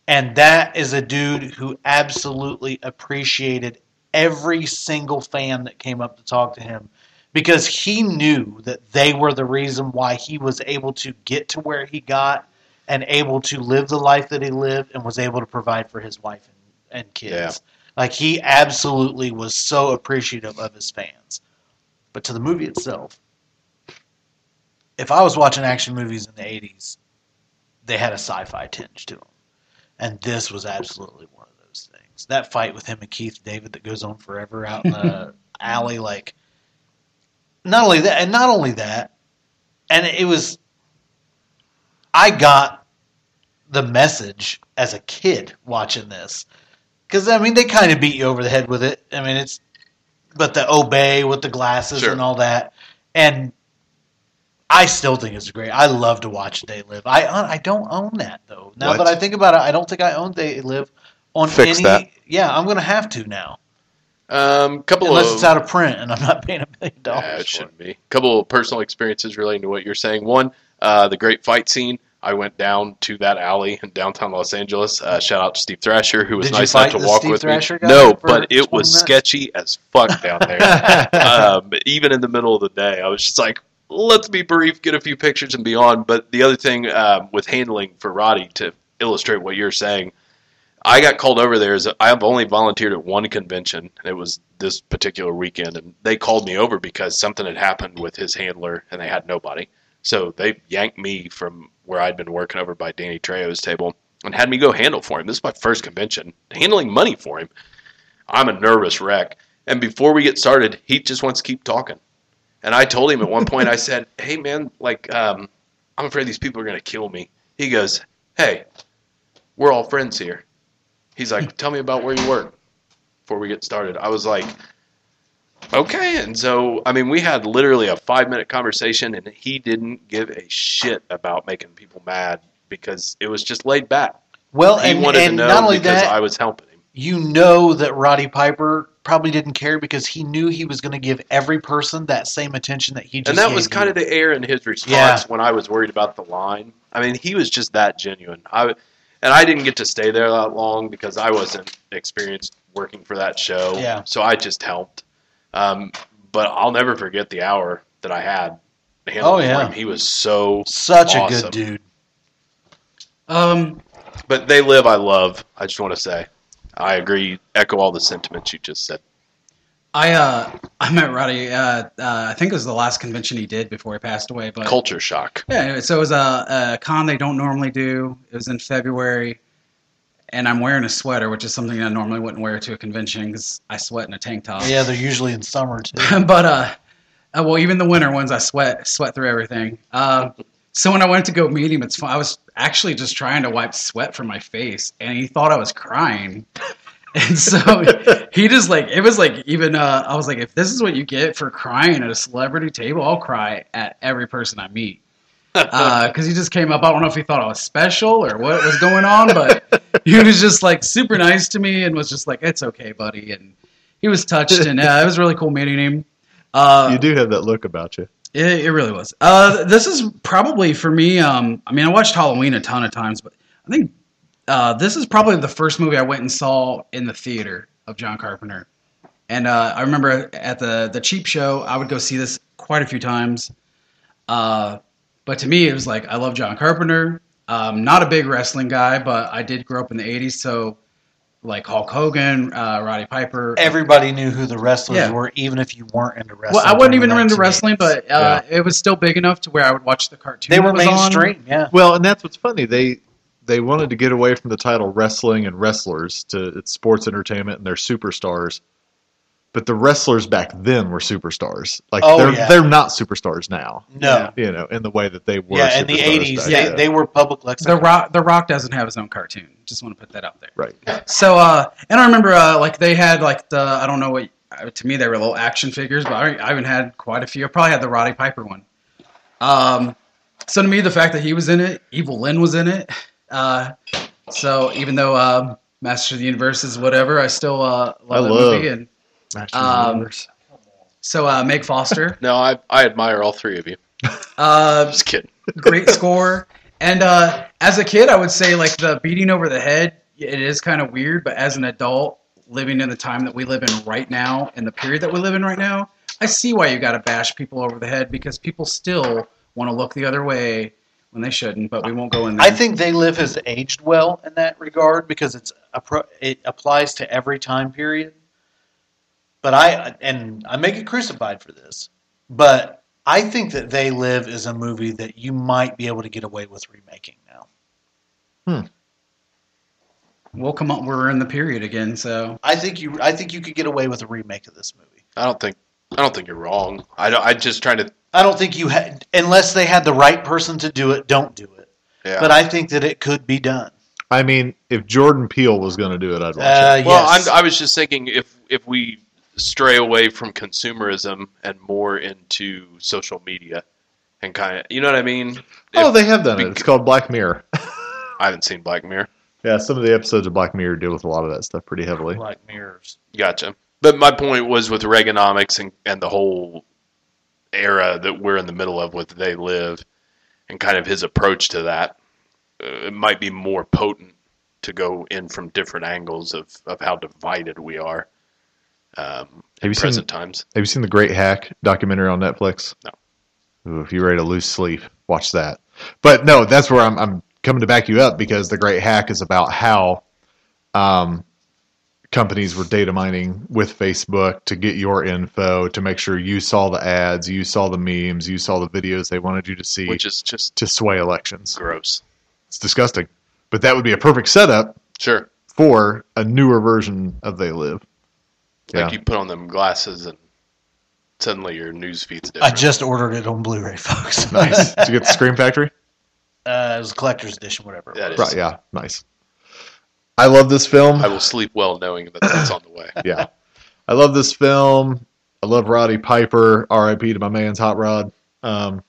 And that is a dude who absolutely appreciated every single fan that came up to talk to him because he knew that they were the reason why he was able to get to where he got and able to live the life that he lived and was able to provide for his wife and, and kids.
Yeah.
Like he absolutely was so appreciative of his fans. But to the movie itself, if I was watching action movies in the '80s, they had a sci-fi tinge to them, and this was absolutely one of those things. That fight with him and Keith David that goes on forever out in the alley, like not only that, and not only that, and it was. I got the message as a kid watching this because I mean they kind of beat you over the head with it. I mean it's but the obey with the glasses
Sure.
and all that, and I still think it's great. I love to watch They Live. I I don't own that though. Now
What?
that I think about it, I don't think I own They Live on
Fix
any.
that.
Yeah, I'm gonna have to now,
Um, couple
unless
of
it's out of print and I'm not paying a million
Yeah,
dollars.
it
for it.
shouldn't be. couple of personal experiences relating to what you're saying. One, uh, the great fight scene. I went down to that alley in downtown Los Angeles. Uh, shout out to Steve Thrasher, who was
Did you
nice
fight
enough to
the
walk
Steve
with
Thrasher
me.
guy
No,
for
but it was
minutes?
sketchy as fuck down there. um, even in the middle of the day, I was just like, let's be brief, get a few pictures and be on. But the other thing um, with handling for Roddy to illustrate what you're saying, I got called over there. Is I've only volunteered at one convention, and it was this particular weekend. And they called me over because something had happened with his handler, and they had nobody. So they yanked me from where I'd been working over by Danny Trejo's table and had me go handle for him. This is my first convention, handling money for him. I'm a nervous wreck. And before we get started, he just wants to keep talking. And I told him at one point, I said, "Hey man, like, um, I'm afraid these people are going to kill me." He goes, "Hey, we're all friends here." He's like, "Tell me about where you work before we get started." I was like, "Okay." And so, I mean, we had literally a five minute conversation, and he didn't give a shit about making people mad because it was just laid back.
Well,
He
and,
wanted
and
to know
not only
because
that,
I was helping him.
you know that Roddy Piper probably didn't care because he knew he was going to give every person that same attention that he just
and that
gave
was kind
you.
of the air in his response
Yeah.
when I was worried about the line. I mean, he was just that genuine. I and I didn't get to stay there that long because I wasn't experienced working for that show.
Yeah.
So I just helped. Um, but I'll never forget the hour that I had. handling
Oh, yeah.
him. He was so.
such a good dude.
Um,
But they live. I love. I just want to say, I agree. Echo all the sentiments you just said.
I uh, I met Roddy. Uh, uh, I think it was the last convention he did before he passed away. But
Culture shock.
yeah, anyway, so it was a, a con they don't normally do. It was in February, and I'm wearing a sweater, which is something I normally wouldn't wear to a convention because I sweat in a tank top.
Yeah, they're usually in summer too.
but uh, uh, well, even the winter ones, I sweat sweat through everything. Uh, so when I went to go meet him, it's fun. I was actually just trying to wipe sweat from my face, and he thought I was crying. And so he just like it was like even uh, I was like, if this is what you get for crying at a celebrity table, I'll cry at every person I meet. Because he just came up. I don't know if he thought I was special or what was going on, but he was just like super nice to me and was just like, "It's okay, buddy." And he was touched, and uh, it was really cool meeting him. Uh,
you do have that look about you.
It, it really was. Uh, this is probably for me. Um, I mean, I watched Halloween a ton of times, but I think uh, this is probably the first movie I went and saw in the theater of John Carpenter. And uh, I remember at the the cheap show, I would go see this quite a few times. Uh, but to me, it was like I love John Carpenter. Um, not a big wrestling guy, but I did grow up in the '80s, so like Hulk Hogan, uh, Roddy Piper.
Everybody knew who the wrestlers
Yeah.
were, even if you weren't into wrestling.
well, I wasn't even into wrestling, but uh, it was still big enough to where I would watch the cartoon.
they were
was on.
mainstream. Yeah,
Well, and that's what's funny. They they wanted to get away from the title wrestling and wrestlers to it's sports entertainment and they're superstars. But the wrestlers back then were superstars. Like
Oh,
they're
yeah.
they're not superstars now.
no,
You know, in the way that they were.
yeah. In the '80s,
back
they, they were public
The. Rock, the Rock doesn't have his own cartoon. Just want to put that out there.
right.
So, uh, and I remember, uh, like they had like the I don't know what uh, to me they were little action figures, but I, I even had quite a few. I probably had the Roddy Piper one. Um, so to me, the fact that he was in it, Evil-Lyn was in it. Uh, so even though um, Master of the Universe is whatever, I still uh, love
I
that
love-
movie. And
Masters of the
Um, so uh, Meg Foster,
No, I I admire all three of you.
uh,
Just kidding.
great score. And uh, as a kid, I would say like the beating over the head, it is kind of weird. But as an adult, living in the time that we live in right now, in the period that we live in right now, I see why you got to bash people over the head because people still want to look the other way when they shouldn't. But we won't go in there.
I think They Live has aged well in that regard because it's appro- it applies to every time period. But I and I may get crucified for this, but I think that They Live is a movie that you might be able to get away with remaking now. Hmm.
We'll come on. We're in the period again, so
I think you I think you could get away with a remake of this movie.
I don't think I don't think you're wrong. I don't, I just trying to
I don't think you had unless they had the right person to do it, don't do it.
yeah.
But I think that it could be done.
I mean, if Jordan Peele was going to do it, I'd watch
Uh,
it.
well,
yes.
I'm, I was just thinking if if we stray away from consumerism and more into social media and kind of you know what I mean.
Oh,
If-
they have done it. It's called Black Mirror.
I haven't seen Black Mirror.
yeah, some of the episodes of Black Mirror deal with a lot of that stuff pretty heavily.
Black mirrors.
Gotcha. But my point was with Reaganomics and, and the whole era that we're in the middle of with They Live and kind of his approach to that, uh, it might be more potent to go in from different angles of, of how divided we are um,
Have you
in
seen
times.
Have you seen the Great Hack documentary on Netflix?
No.
Ooh, if you're ready to lose sleep, watch that. But no, that's where I'm, I'm coming to back you up because the Great Hack is about how um, companies were data mining with Facebook to get your info to make sure you saw the ads, you saw the memes, you saw the videos they wanted you to see
Which is just
to sway elections.
gross.
It's disgusting. But that would be a perfect setup
Sure.
for a newer version of They Live.
Like
Yeah.
you put on them glasses and suddenly your news feed's
I just ordered it on Blu-ray, folks.
Nice. Did you get the Scream Factory?
Uh, it was a collector's edition, whatever. it was.
Right, yeah, nice. I love this film.
I will sleep well knowing that that's on the way.
yeah. I love this film. I love Roddy Piper. R.I.P. to my man's Hot Rod. Um,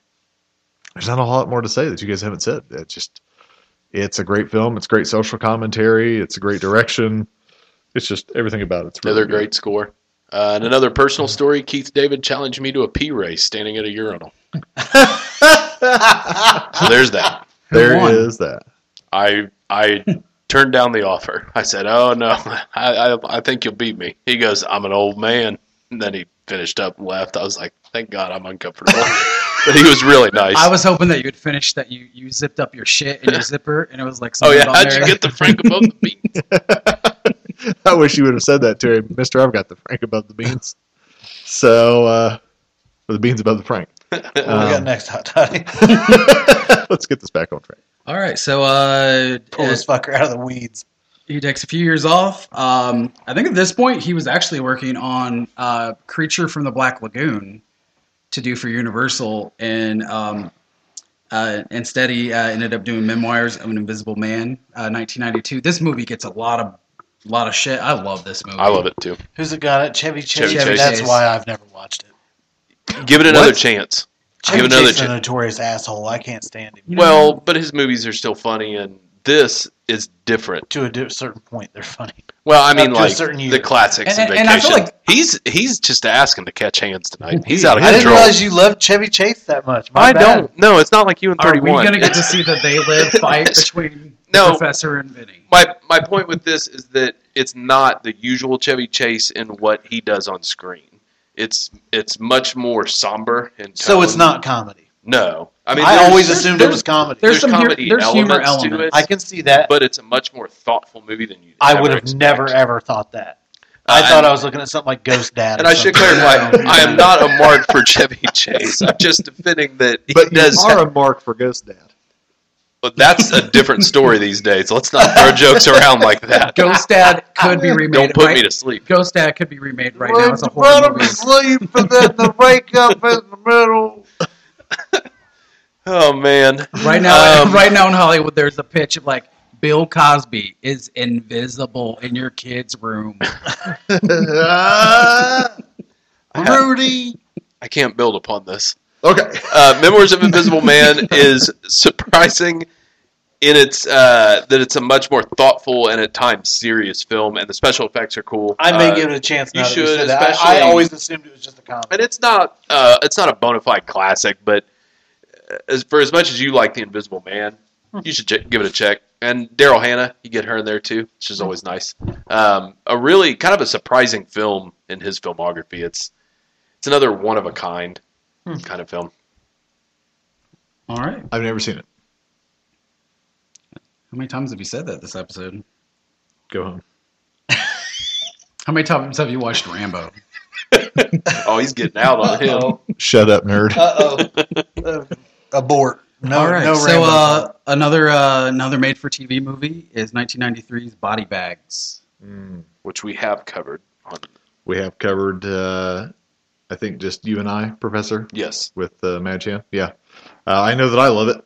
there's not a whole lot more to say that you guys haven't said. It's just, it's a great film. It's great social commentary. It's a great direction. It's just everything about it's really
Another
good.
great score. Uh, and another personal story Keith David challenged me to a pee race standing at a urinal. so there's that.
There is that.
I I turned down the offer. I said, "Oh no, I, I I think you'll beat me." He goes, "I'm an old man." And then he finished up and left. I was like, "Thank God, I'm uncomfortable." but he was really nice.
I was hoping that you would finish that you you zipped up your shit in your zipper and it was like
oh yeah,
about
how'd you get the Frank above the beans?
I wish you would have said that to him, Mister. I've got the Frank above the beans. So, uh, or the beans above the Frank.
What we
Um,
got next, Hot Toddy?
Let's get this back on track.
All right, so uh,
Pull this fucker out of the weeds.
he takes a few years off. Um, I think at this point he was actually working on uh, Creature from the Black Lagoon to do for Universal, and um, uh, instead he uh, ended up doing Memoirs of an Invisible Man, uh, 1992. This movie gets a lot of lot of shit. I love this movie.
I love it too.
Who's it got it? Chevy Chase.
Chevy Chase.
That's why I've never watched it.
Give it another
What?
chance.
Chevy
Give it another
Chase is a
chance.
notorious asshole. I can't stand him.
You know,
Well, but his movies are still funny, and this is different.
To a di- certain point, they're funny.
Well, I mean,
to a
like
certain year.
the classics
And-
and,
and I feel
vacation.
like-
he's he's just asking to catch hands tonight. He's out of control.
I didn't
control.
realize you loved Chevy Chase that much. My
I
bad.
don't. No, it's not like you and
are we
31.
gonna get to see the They Live fight between
No.
Professor and Vinny?
my my point with this is that it's not the usual Chevy Chase in what he does on screen. It's it's much more somber and
So it's not comedy.
No, I mean
I always assumed it was comedy.
There's
there's
some hu-
comedy
there's humor
elements to it,
I can see that.
but it's a much more thoughtful movie than you.
I
ever
would have
expect.
never ever thought that. I
Uh,
thought I was looking at something like Ghost Dad.
And I should clarify, I am not a mark for Chevy Chase. I'm just defending that he
But you
does.
are a mark for Ghost Dad.
But that's a different story these days. Let's not throw jokes around like that.
Ghost Dad could be remade.
Don't put
right?
me to sleep.
Ghost Dad could be remade right
Well,
now as a
you
horror
put him
movie.
to sleep and then the wake up in the middle.
Oh man!
Right now,
Um,
right now in Hollywood, there's a pitch of like Bill Cosby is invisible in your kid's room.
Rudy.
I can't build upon this.
Okay.
Uh, Memoirs of Invisible Man is surprising in its uh, that it's a much more thoughtful and at times serious film, and the special effects are cool.
I may
Uh,
give it a chance.
you
Now that you
should,
said. I, I always assumed it was just a comedy.
and it's not uh, it's not a bona fide classic, but as for as much as you like the Invisible Man, you should ch- give it a check. And Daryl Hannah, you get her in there too, which is always nice. Um, a really kind of a surprising film in his filmography. It's it's another one of a kind kind of film.
All right.
I've never seen it.
How many times have you said that this episode?
Go home.
How many times have you watched Rambo?
oh, he's getting out on him.
Uh-oh.
Shut up, nerd.
Uh-oh. Uh, abort. No,
All right.
no
so uh, another uh, another made for TV movie is 1993's Body Bags.
Mm,
Which we have covered. On,
we have covered, uh, I think, just you and I, Professor,
yes.
with uh, Mad Chan. Yeah. Uh, I know that I love it.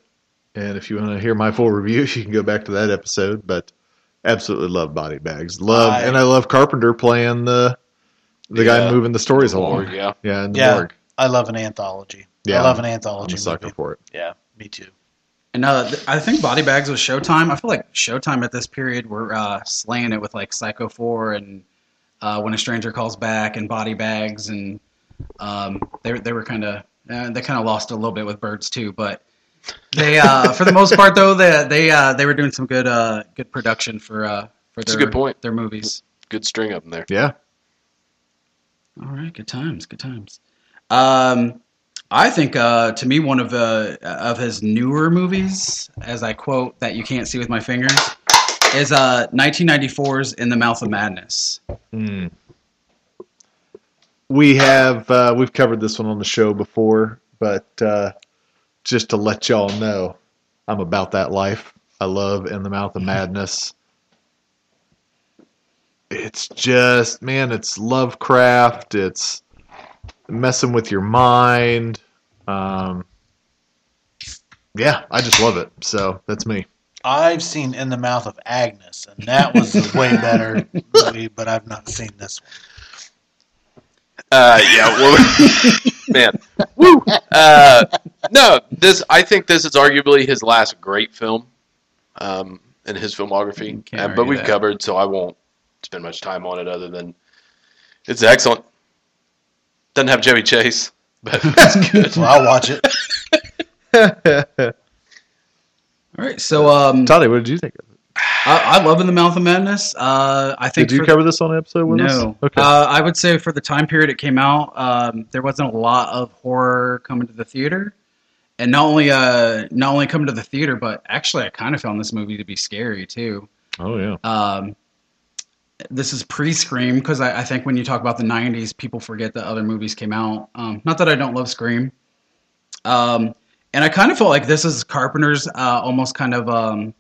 And if you want to hear my full review, you can go back to that episode. But absolutely love Body Bags. Love,
I-
and I love Carpenter playing the the guy moving the stories along.
Morgue, yeah.
Yeah, in the
Yeah.
morgue.
I love an anthology.
Yeah,
I love an
I'm
anthology
a sucker
movie.
for it.
Yeah, me too.
And uh, I think Body Bags was Showtime. I feel like Showtime at this period were uh, slaying it with like Psycho 4 and uh, When a Stranger Calls Back and Body Bags, and um, they they were kind of uh, they kind of lost a little bit with Birds too, but they uh, for the most part though they they uh, they were doing some good uh, good production for uh, for
That's a good point.
their movies.
Good string up in there.
Yeah.
All right, good times, good times. Um, I think uh, to me one of uh, of his newer movies, as I quote that you can't see with my fingers, is uh, 1994's In the Mouth of Madness.
Mm. We have uh, we've covered this one on the show before, but uh, just to let y'all know, I'm about that life. I love In the Mouth of Madness. It's just man, it's Lovecraft. It's messing with your mind. Um, yeah, I just love it. So that's me.
I've seen In the Mouth of Agnes, and that was a way better movie, but I've not seen this one.
Uh, yeah, well, man, woo. Uh, no, this I think this is arguably his last great film, um, in his filmography. Uh, but we've
that.
covered, so I won't spend much time on it. Other than it's excellent. Doesn't have Chevy Chase, but it's good.
So I'll watch it.
All right, so um,
Toddy, what did you think of it?
I, I love In the Mouth of Madness. Uh, I think
Did you cover this on episode with us?
No.
Okay.
Uh, I would say for the time period it came out, um, there wasn't a lot of horror coming to the theater, and not only uh, not only coming to the theater, but actually I kind of found this movie to be scary too.
oh yeah.
Um, this is pre-Scream because I, I think when you talk about the '90s, people forget that other movies came out. Um, not that I don't love Scream, um, and I kind of felt like this is Carpenter's uh, almost kind of. Um,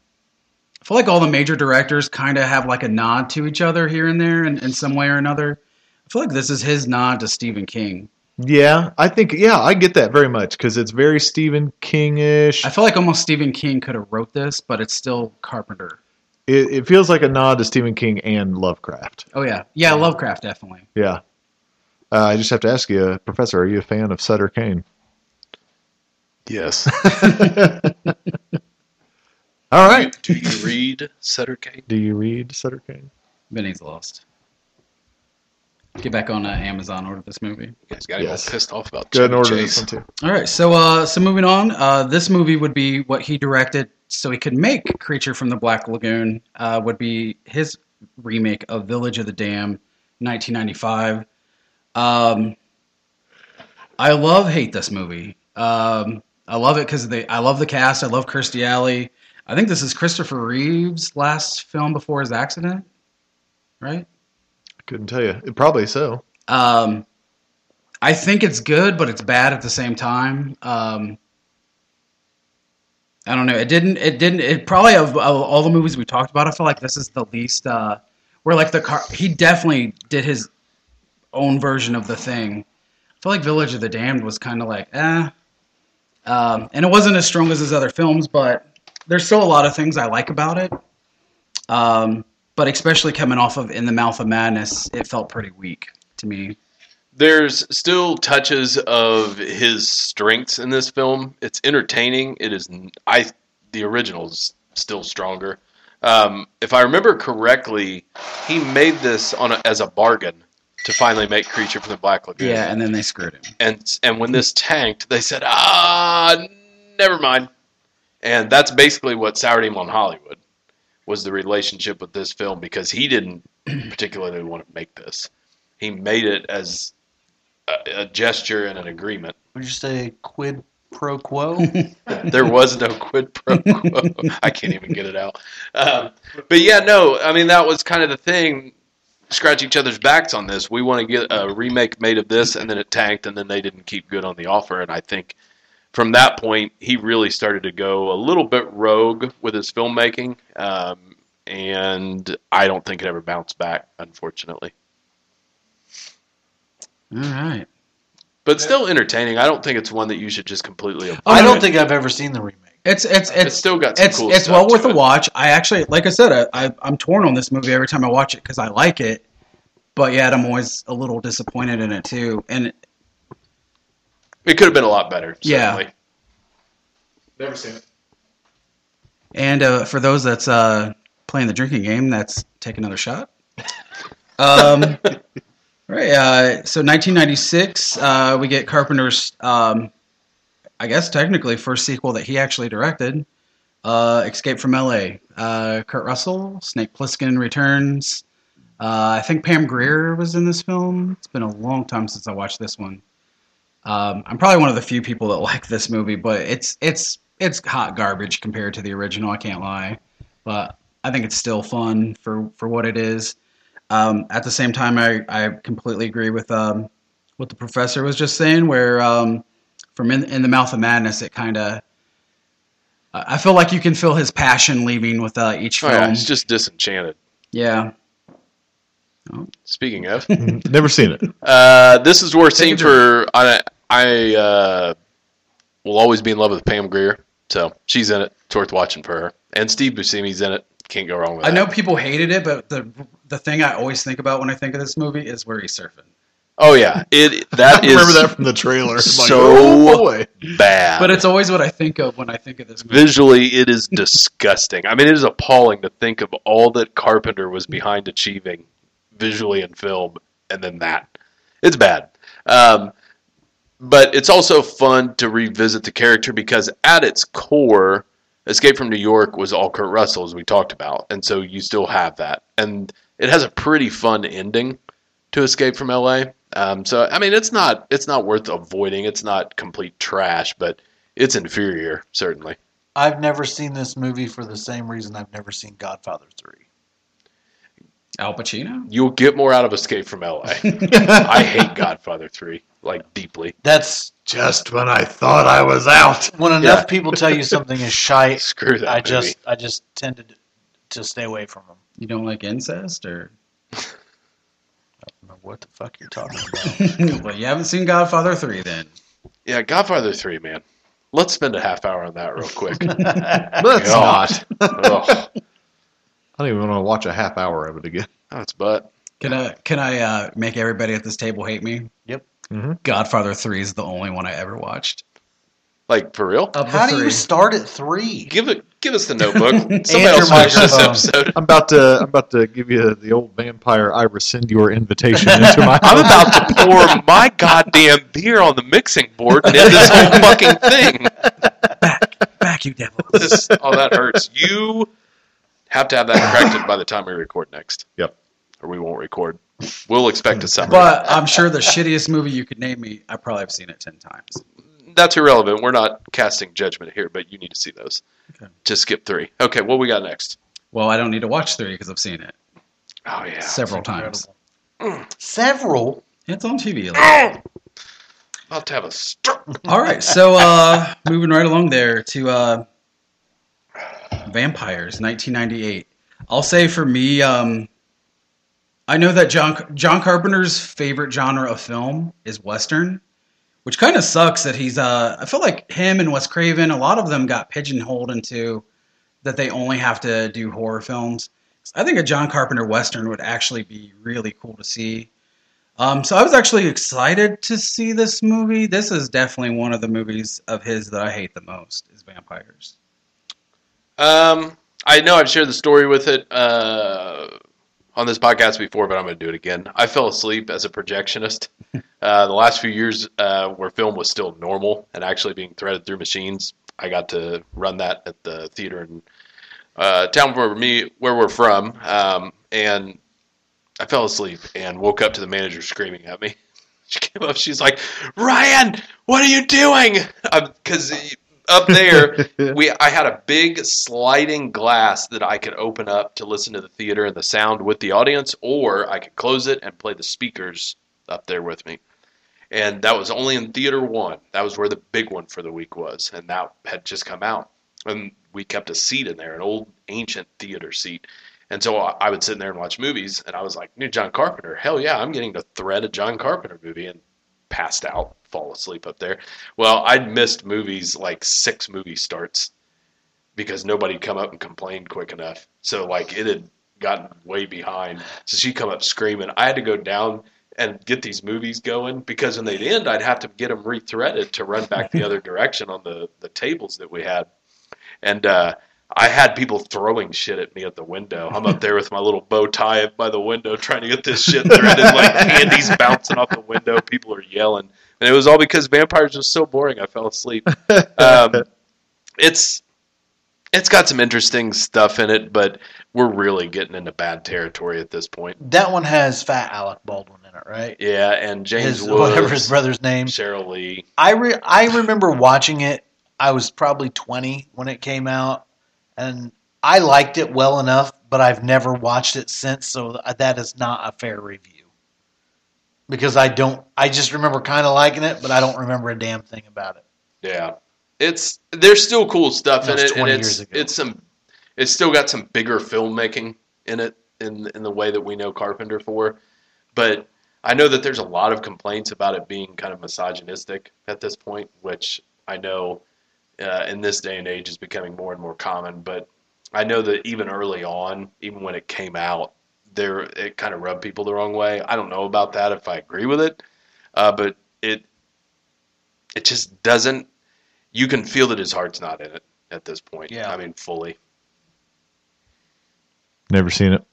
I feel like all the major directors kind of have like a nod to each other here and there in, in some way or another. I feel like this is his nod to Stephen King.
Yeah, I think yeah, I get that very much because it's very Stephen King-ish.
I feel like almost Stephen King could have wrote this, but it's still Carpenter.
It, it feels like a nod to Stephen King and Lovecraft.
Oh yeah, yeah, Lovecraft definitely.
Yeah. Uh, I just have to ask you, uh, Professor, are you a fan of Sutter Kane?
Yes.
All right.
Do you read Sutter Kane?
Do you read Sutter Kane?
Benny's lost. Get back on uh, Amazon. Order this movie.
You guys got him
Yes.
all pissed off about
Go and order
Chase.
this one too.
All right, so uh, so moving on. Uh, this movie would be what he directed, so he could make Creature from the Black Lagoon. Uh, would be his remake of Village of the Damned, 1995. Um, I love hate this movie. Um, I love it because they. I love the cast. I love Kirstie Alley. I think this is Christopher Reeve's last film before his accident, right?
I couldn't tell you. Probably so.
Um, I think it's good, but it's bad at the same time. Um, I don't know. It didn't. It didn't. It probably of, of all the movies we talked about, I feel like this is the least. Uh, where like the car, he definitely did his own version of the thing. I feel like Village of the Damned was kind of like eh, um, and it wasn't as strong as his other films, but there's still a lot of things I like about it. Um, but especially coming off of In the Mouth of Madness, it felt pretty weak to me.
There's still touches of his strengths in this film. It's entertaining. It is. I the original's still stronger. Um, if I remember correctly, he made this on a, as a bargain to finally make Creature from the Black Lagoon.
Yeah, and then they screwed him.
and and when this tanked, they said, ah, never mind. And that's basically what soured him on Hollywood was the relationship with this film because he didn't particularly want to make this. He made it as a, a gesture and an agreement.
Would you say quid pro quo?
There was no quid pro quo. I can't even get it out. Um, but yeah, no, I mean that was kind of the thing. scratch each other's backs on this. We want to get a remake made of this, and then it tanked, and then they didn't keep good on the offer. And I think from that point, he really started to go a little bit rogue with his filmmaking, um, and I don't think it ever bounced back, unfortunately.
All right.
But still entertaining. I don't think it's one that you should just completely. avoid.
Oh,
I don't think I've ever seen the remake.
It's it's
It's
it's
still got some
it's
cool
it's
stuff
well worth
to
a
it.
watch. I actually, like I said, I, I I'm torn on this movie every time I watch it because I like it, but yet I'm always a little disappointed in it too. And
It could have been a lot better.
Yeah.
Never seen it.
and uh, for those that's uh, playing the drinking game, that's take another shot. Um, right. Uh, so 1996, uh, we get Carpenter's, um, I guess technically first sequel that he actually directed, uh, Escape from L.A. Uh, Kurt Russell, Snake Plissken returns. Uh, I think Pam Grier was in this film. It's been a long time since I watched this one. Um, I'm probably one of the few people that like this movie, but it's it's it's hot garbage compared to the original. I can't lie, but I think it's still fun for for what it is. Um, at the same time, I, I completely agree with um, what the professor was just saying. Where um, from in, in the mouth of madness, it kind of I feel like you can feel his passion leaving with uh, each
Oh,
film.
yeah, it's just disenchanted.
yeah.
Speaking of,
Never seen it.
uh, this is worth
Take
seeing for. I, I uh, will always be in love with Pam Grier, so she's in it. It's worth watching for her. And Steve Buscemi's in it. Can't go wrong with
I
that.
know people hated it, but the the thing I always think about when I think of this movie is where he's surfing.
Oh yeah, it that
I
is
remember that from the trailer. It's like,
so-
oh
bad.
But it's always what I think of when I think of this movie.
visually it is disgusting. I mean, it is appalling to think of all that Carpenter was behind achieving visually in film, and then that. It's bad. Um, but it's also fun to revisit the character because at its core, Escape from New York was all Kurt Russell, as we talked about, and so you still have that, and it has a pretty fun ending to Escape from LA. Um, so I mean, it's not it's not worth avoiding. It's not complete trash, but it's inferior certainly.
I've never seen this movie for the same reason I've never seen Godfather 3.
Al Pacino.
You'll get more out of Escape from LA. I hate Godfather 3, like deeply.
That's
Just when I thought I was out.
when enough
Yeah.
people tell you something is shite,
Screw that
I
movie.
just I just tended to stay away from them.
You don't like incest, or
I don't know what the fuck you're talking about.
well, you haven't seen Godfather three, then.
Yeah, Godfather 3, man. Let's spend a half hour on that real quick.
Let's
God.
not.
Ugh.
I don't even want to watch a half hour of it again.
Oh, it's butt.
Can I can I uh, make everybody at this table hate me?
Yep.
Mhm.
Godfather three is the only one I ever watched.
Like, for real?
Of the
How do you start at three?
Give it. Give us the notebook. Somebody
your
else finish this
microphone.
episode.
I'm about to. I'm about to give you the old vampire. I rescind your invitation into my.
I'm about to pour my goddamn beer on the mixing board and end this whole fucking thing.
Back, back, you devil.
This, oh, that hurts. You have to have that corrected by the time we record next.
Yep.
Or we won't record. We'll expect a summary.
But I'm sure the shittiest movie you could name me, I probably have seen it ten times.
That's irrelevant. We're not casting judgment here, but you need to see those.
Okay.
Just skip three. Okay, what we got next?
Well, I don't need to watch three because I've seen it
Oh yeah.
several times.
Several.
It's on TV. Like.
About to have a stroke.
All right, so uh, moving right along there to uh, Vampires, 1998. I'll say for me, um, I know that John John Carpenter's favorite genre of film is western, which kind of sucks that he's. Uh, I feel like him and Wes Craven, a lot of them got pigeonholed into that they only have to do horror films. I think a John Carpenter western would actually be really cool to see. Um, so I was actually excited to see this movie. This is definitely one of the movies of his that I hate the most is Vampires.
Um, I know I've shared the story with it uh, on this podcast before, but I'm going to do it again. I fell asleep as a projectionist. uh, the last few years, uh, where film was still normal and actually being threaded through machines, I got to run that at the theater in uh, town where me where we're from, um, and I fell asleep and woke up to the manager screaming at me. She came up. She's like, "Ryan, what are you doing?" Because up there, we I had a big sliding glass that I could open up to listen to the theater and the sound with the audience, or I could close it and play the speakers up there with me. And that was only in theater one. That was where the big one for the week was, and that had just come out. And we kept a seat in there, an old ancient theater seat. And so I would sit in there and watch movies, and I was like, "New John Carpenter, hell yeah, I'm getting to thread a John Carpenter movie," and passed out, fall asleep up there. Well, I'd missed movies like six movie starts because nobody come up and complained quick enough. So like it had gotten way behind. So she'd come up screaming. I had to go down and get these movies going because when they'd end, I'd have to get them rethreaded to run back the other direction on the the tables that we had. And uh, I had people throwing shit at me at the window. I'm up there with my little bow tie by the window trying to get this shit threaded, like candies bouncing off the window. People are yelling, and it was all because vampires was so boring. I fell asleep. Um, it's it's got some interesting stuff in it, but we're really getting into bad territory at this point.
That one has Fat Alec Baldwin in it, right?
Yeah, and James
His,
Woods,
whatever his brother's name.
Sheryl Lee.
I re- I remember watching it. I was probably 20 when it came out, and I liked it well enough, but I've never watched it since. So that is not a fair review because I don't. I just remember kind of liking it, but I don't remember a damn thing about it.
Yeah, it's there's still cool stuff in it, and
20
it's
years ago.
it's some it's still got some bigger filmmaking in it in in the way that we know Carpenter for, but I know that there's a lot of complaints about it being kind of misogynistic at this point, which I know uh, in this day and age is becoming more and more common. But I know that even early on, even when it came out, there it kind of rubbed people the wrong way. I don't know about that if I agree with it, uh, but it it just doesn't. You can feel that his heart's not in it at this point.
Yeah.
I mean, fully.
Never seen it.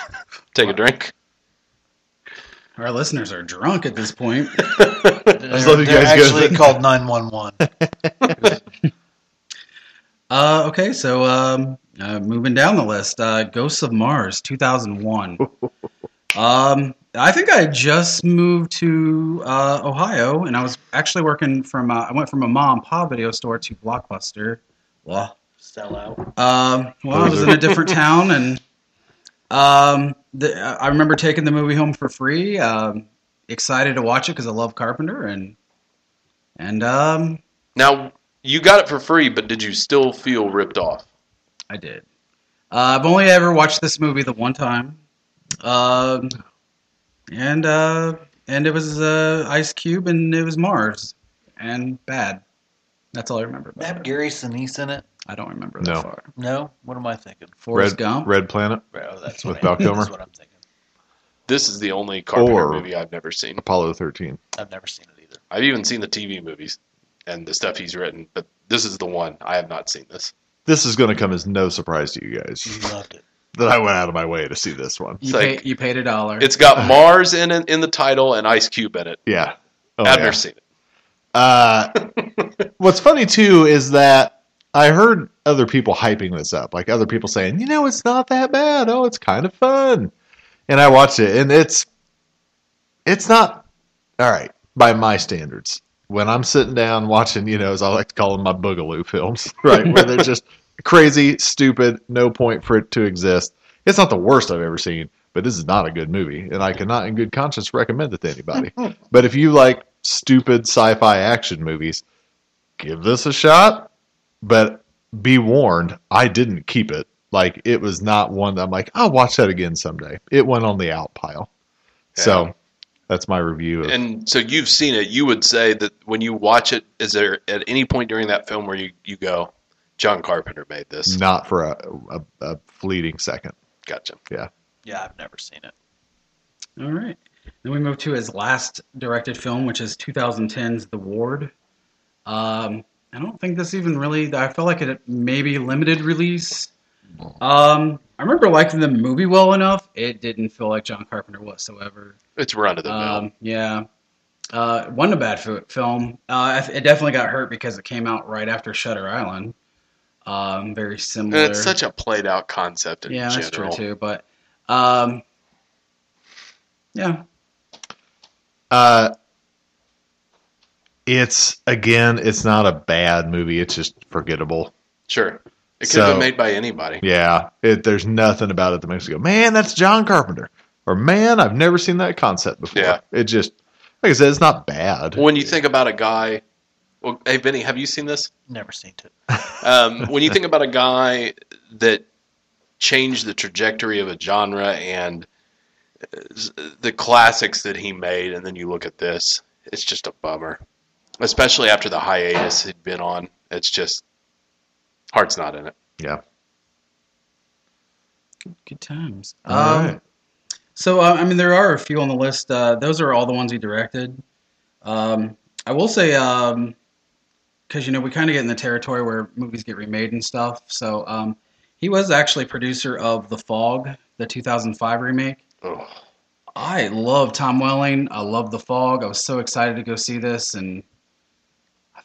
Take a drink.
Our listeners are drunk at this point.
They're,
love you
they're
guys go-
actually called 911.
Uh, okay, so um, uh, moving down the list, uh, Ghosts of Mars, 2001. um, I think I just moved to uh, Ohio, and I was actually working from. Uh, I went from a mom and pop video store to Blockbuster. Well,
Sell out.
um, well, I was in a different town, and um, the, I remember taking the movie home for free. Um, excited to watch it because I love Carpenter, and and um,
Now you got it for free, but did you still feel ripped off?
I did. Uh, I've only ever watched this movie the one time, um, and uh, and it was uh, Ice Cube and it was Mars, and bad. That's all I remember.
They
About
have
it.
Gary Sinise in it.
I don't remember
No.
that far.
No, what am I thinking?
Forrest
Red,
Gump.
Red Planet,
Oh, that's
With
what
Val Kilmer?
That's what I'm thinking.
This is the only Carpenter
Or-
movie I've never seen.
Apollo 13.
I've never seen it either.
I've even seen the TV movies and the stuff he's written, but this is the one I have not seen this.
This is going to come as no surprise to you guys
You loved it.
that I went out of my way to see this one.
You,
It's
pay,
like-
you paid a dollar.
It's got Mars in it, in the title and Ice Cube in it.
Yeah. Oh,
I've
yeah.
never seen it.
Uh, what's funny too is that I heard other people hyping this up, like other people saying, you know, it's not that bad. Oh, it's kind of fun. And I watched it, and it's it's not all right by my standards. When I'm sitting down watching, you know, as I like to call them my boogaloo films, right, where they're just crazy, stupid, no point for it to exist. It's not the worst I've ever seen, but this is not a good movie, and I cannot, in good conscience, recommend it to anybody. but if you like stupid sci-fi action movies, give this a shot. But be warned, I didn't keep it. Like it was not one that I'm like, I'll watch that again someday. It went on the out pile.
Yeah.
So that's my review of
And so you've seen it. You would say that when you watch it, is there at any point during that film where you, you go, John Carpenter made this?
not for a, a, a fleeting second.
Gotcha.
Yeah. Yeah, I've never seen it.
All right. Then we move to his last directed film, which is 2010's The Ward. Um, I don't think this even really. I felt like it maybe limited release. Um, I remember liking the movie well enough. It didn't feel like John Carpenter whatsoever.
It's run of the mill.
Um, yeah. Uh, wasn't a bad fi- film. Uh, it definitely got hurt because it came out right after Shutter Island. Um, very similar.
and it's such a played out concept in
yeah,
general.
that's true too. But um, yeah,
Uh, it's again, it's not a bad movie. It's just forgettable.
Sure. It could have been made by anybody.
Yeah, it, there's nothing about it that makes you go, man, that's John Carpenter, or man, I've never seen that concept before.
Yeah.
It just, like I said, it's not bad.
When you think about a guy, well, hey Vinny, have you seen this?
Never seen it.
Um, when you think about a guy that changed the trajectory of a genre and uh, the classics that he made, and then you look at this, it's just a bummer. Especially after the hiatus he'd been on, it's just heart's not in it.
Yeah.
Good times.
All
um,
right.
So uh, I mean, there are a few on the list. Uh, those are all the ones he directed. Um, I will say, because you know we kind of get in the territory where movies get remade and stuff. So um, he was actually producer of The Fog, the 2005 remake.
Oh,
I love Tom Welling. I love The Fog. I was so excited to go see this, and I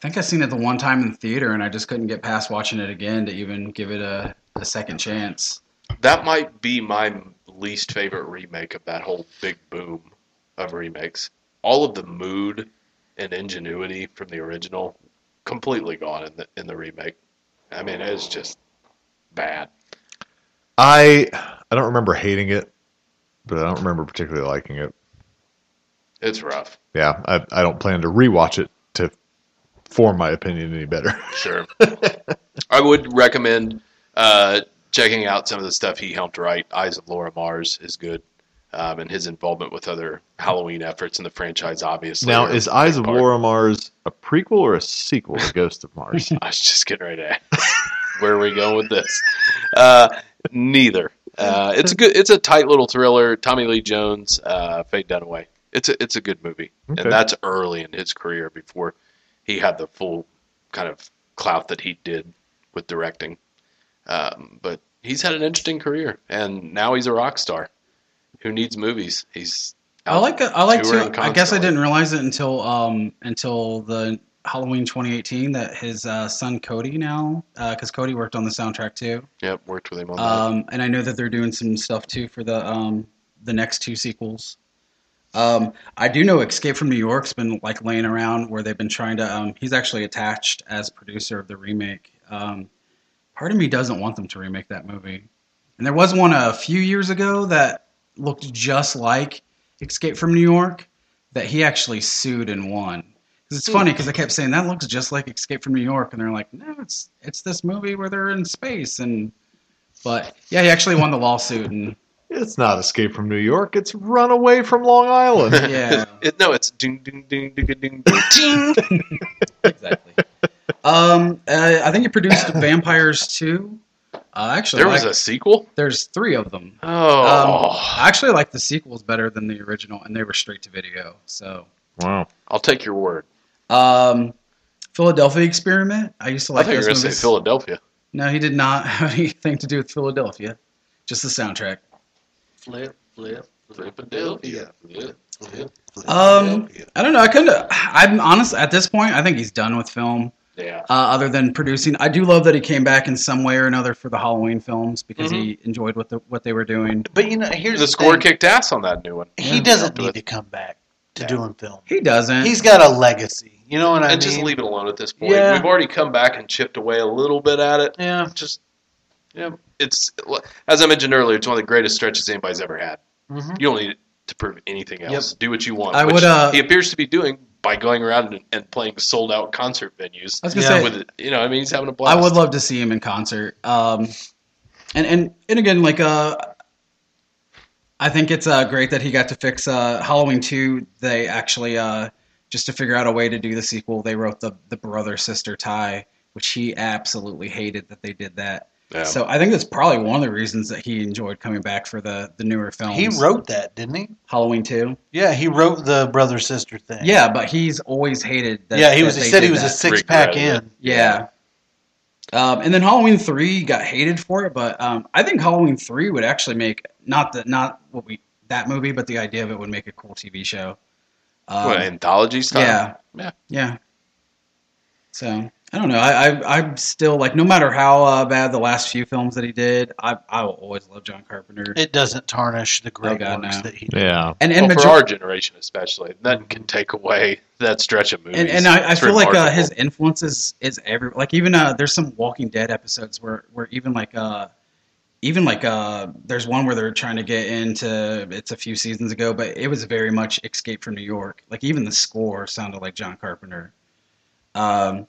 think I seen it the one time in theater, and I just couldn't get past watching it again to even give it a, a second chance.
that might be my least favorite remake of that whole big boom of remakes. All of the mood and ingenuity from the original completely gone in the in the remake. I mean, it's just bad.
I I don't remember hating it, but I don't remember particularly liking it.
It's rough.
Yeah, I I don't plan to rewatch it to form my opinion any better.
Sure. I would recommend uh, checking out some of the stuff he helped write. Eyes of Laura Mars is good. Um, and his involvement with other Halloween efforts in the franchise, obviously.
now, is Eyes of
part.
Laura Mars a prequel or a sequel to Ghost of Mars?
I was just getting ready to ask. Where are we going with this? Uh, neither. Uh, it's a good. It's a tight little thriller. Tommy Lee Jones, uh, Faye Dunaway. It's a it's a good movie,
Okay.
and that's early in his career before he had the full kind of clout that he did with directing. Um, but he's had an interesting career, and now he's a rock star. Who needs movies? He's
I like I like to. I guess I didn't realize it until um until the Halloween 2018 that his uh, son Cody now because Cody worked on the soundtrack too.
Yep, worked with him on that.
Um, and I know that they're doing some stuff too for the um the next two sequels. Um, I do know Escape from New York's been like laying around where they've been trying to. Um, he's actually attached as producer of the remake. Um, part of me doesn't want them to remake that movie. And there was one a few years ago that looked just like Escape from New York that he actually sued and won. 'Cause it's funny because I kept saying that looks just like Escape from New York, and they're like, no, it's it's this movie where they're in space and. But yeah, he actually won the lawsuit, and
it's not Escape from New York. It's Run Away from Long Island.
yeah,
It, no, it's ding ding ding ding ding ding ding.
exactly. Um, uh, I think he produced Vampires too. Uh, actually,
There was
like-
a sequel.
there's three of them.
Oh,
Um, I actually like the sequels better than the original, and they were straight to video. So,
wow.
I'll take your word.
um, Philadelphia Experiment. I used to like
I
like
thought you were
those
going to say
movies.
Philadelphia.
No, he did not have anything to do with Philadelphia. Just the soundtrack.
Flip, flip, Philadelphia. Flip, flip,
Um, I don't know. I kind of. I'm honest. At this point, I think he's done with film.
yeah.
uh, other than producing. I do love that he came back in some way or another for the Halloween films because he
Mm-hmm.
enjoyed what the what they were doing.
But you know, here's
The
the,
score
thing.
kicked ass on that new one.
He
Yeah.
doesn't need to come back to
Yeah.
doing film.
He doesn't.
He's got a legacy. You know what I
and
mean?
just leave it alone at this point.
Yeah.
We've already come back and chipped away a little bit at it.
Yeah.
Just, yeah, it's as I mentioned earlier, it's one of the greatest stretches anybody's ever had.
hmm
You don't need to prove anything else. Do what you want.
I
which
would, uh,
he appears to be doing by going around and, and playing sold out concert venues.
I was gonna
Yeah.
say
With you know, I mean, he's having a blast.
I would love to see him in concert. Um, and and and again, like uh, I think it's uh, great that he got to fix uh, Halloween two. They actually uh, just to figure out a way to do the sequel. They wrote the the brother sister tie, which he absolutely hated that they did that.
Yeah.
So I think that's probably one of the reasons that he enjoyed coming back for the the newer films.
He wrote that, didn't he?
Halloween two.
Yeah, he wrote the brother sister thing.
Yeah, but he's always hated that.
yeah, he
that
was. He said he
did
was a six pack
Regretted
in.
Yeah. Um, and then Halloween three got hated for it, but um, I think Halloween three would actually make not the not what we that movie, but the idea of it would make a cool TV show. Um,
what anthology style.
yeah,
Yeah.
yeah. So I don't know. I, I I'm still like no matter how uh, bad the last few films that he did, I I will always love John Carpenter.
It doesn't tarnish the great
Oh, God,
works
no.
that he did.
Yeah.
and and
well,
major-
for our generation especially, nothing can take away that stretch of movies.
and, and I, I
It's
feel like uh, his influence is, is every like even uh, there's some Walking Dead episodes where where even like uh even like uh there's one where they're trying to get into it's a few seasons ago, but it was very much Escape from New York. Like even the score sounded like John Carpenter. Um,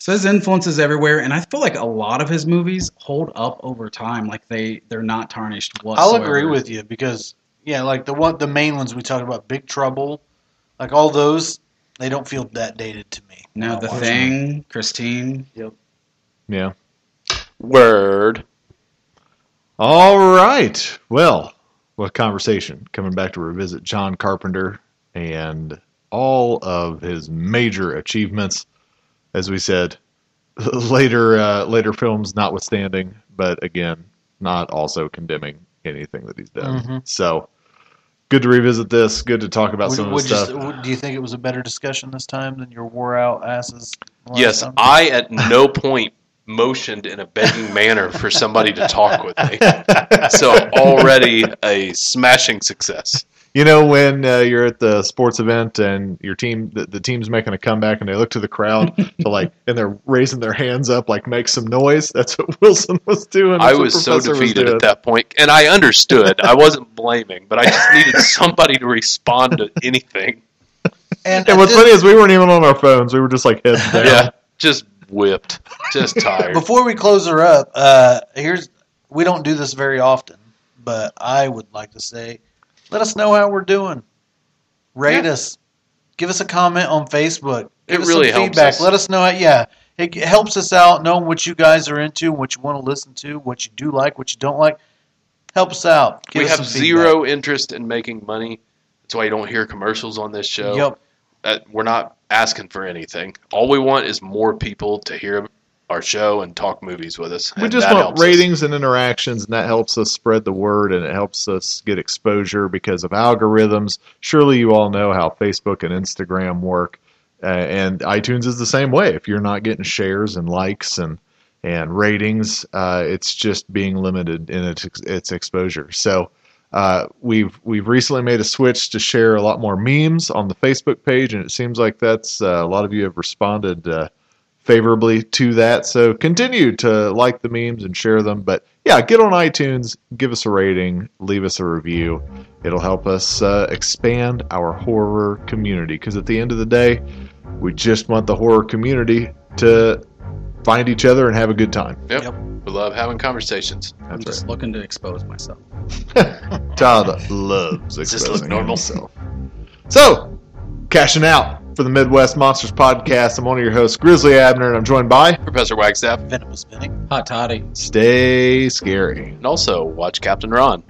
so his influence is everywhere, and I feel like a lot of his movies hold up over time. Like they they're not tarnished
I'll agree with you because yeah, like the one the main ones we talked about, Big Trouble, like all those, they don't feel that dated to me.
Now the
I watch
thing, Christine. Yep.
Yeah.
word.
All right. Well, what conversation coming back to revisit John Carpenter and all of his major achievements. As we said, later uh, later films notwithstanding, but again, not also condemning anything that he's done.
Mhm.
So good to revisit this. Good to talk about
Would-
some of
would
the
you
stuff.
s- do you think it was a better discussion this time than your wore out asses?
Yes,
time?
I at no point motioned in a begging manner for somebody to talk with me. So already a smashing success.
You know when uh, you're at the sports event and your team, the, the team's making a comeback, and they look to the crowd to like, and they're raising their hands up like make some noise. That's what Wilson was doing.
I
That's what
was so defeated
doing.
at that point, and I understood. I wasn't blaming, but I just needed somebody to respond to anything.
And,
And what's
at
funny is we weren't even on our phones. We were just like heads down.
Yeah, just whipped, just tired.
Before we close her up, uh, here's we don't do this very often, but I would like to say, let us know how we're doing. Rate us, give us a comment on Facebook.
It
Give us
really
some
helps
feedback.
us.
Let us know. How, yeah, it helps us out knowing what you guys are into, what you want to listen to, what you do like, what you don't like. Help us out. Give
we have zero interest in making money. That's why you don't hear commercials on this show.
Yep.
Uh, we're not asking for anything. All we want is more people to hear our show and talk movies with us.
We just want
helps us.
ratings and interactions, and that helps us spread the word and it helps us get exposure because of algorithms. Surely you all know how Facebook and Instagram work, uh, and iTunes is the same way. If you're not getting shares and likes and and ratings, uh, it's just being limited in its its exposure. So. Uh, we've we've recently made a switch to share a lot more memes on the Facebook page, and it seems like that's uh, a lot of you have responded uh, favorably to that. So continue to like the memes and share them. But yeah, get on iTunes, give us a rating, leave us a review. It'll help us uh, expand our horror community because at the end of the day, we just want the horror community to find each other and have a good time. Yep.
We love having conversations.
I'm
That's
just looking to expose myself.
right. Todd loves
Does this
exposing
look normal?
himself. So, cashing out for the Midwest Monsters podcast. I'm one of your hosts, Grizzly Abner, and I'm joined by
Professor Wagstaff,
Venomous Vinny.
Hot toddy.
Stay Scary.
and also watch Captain Ron.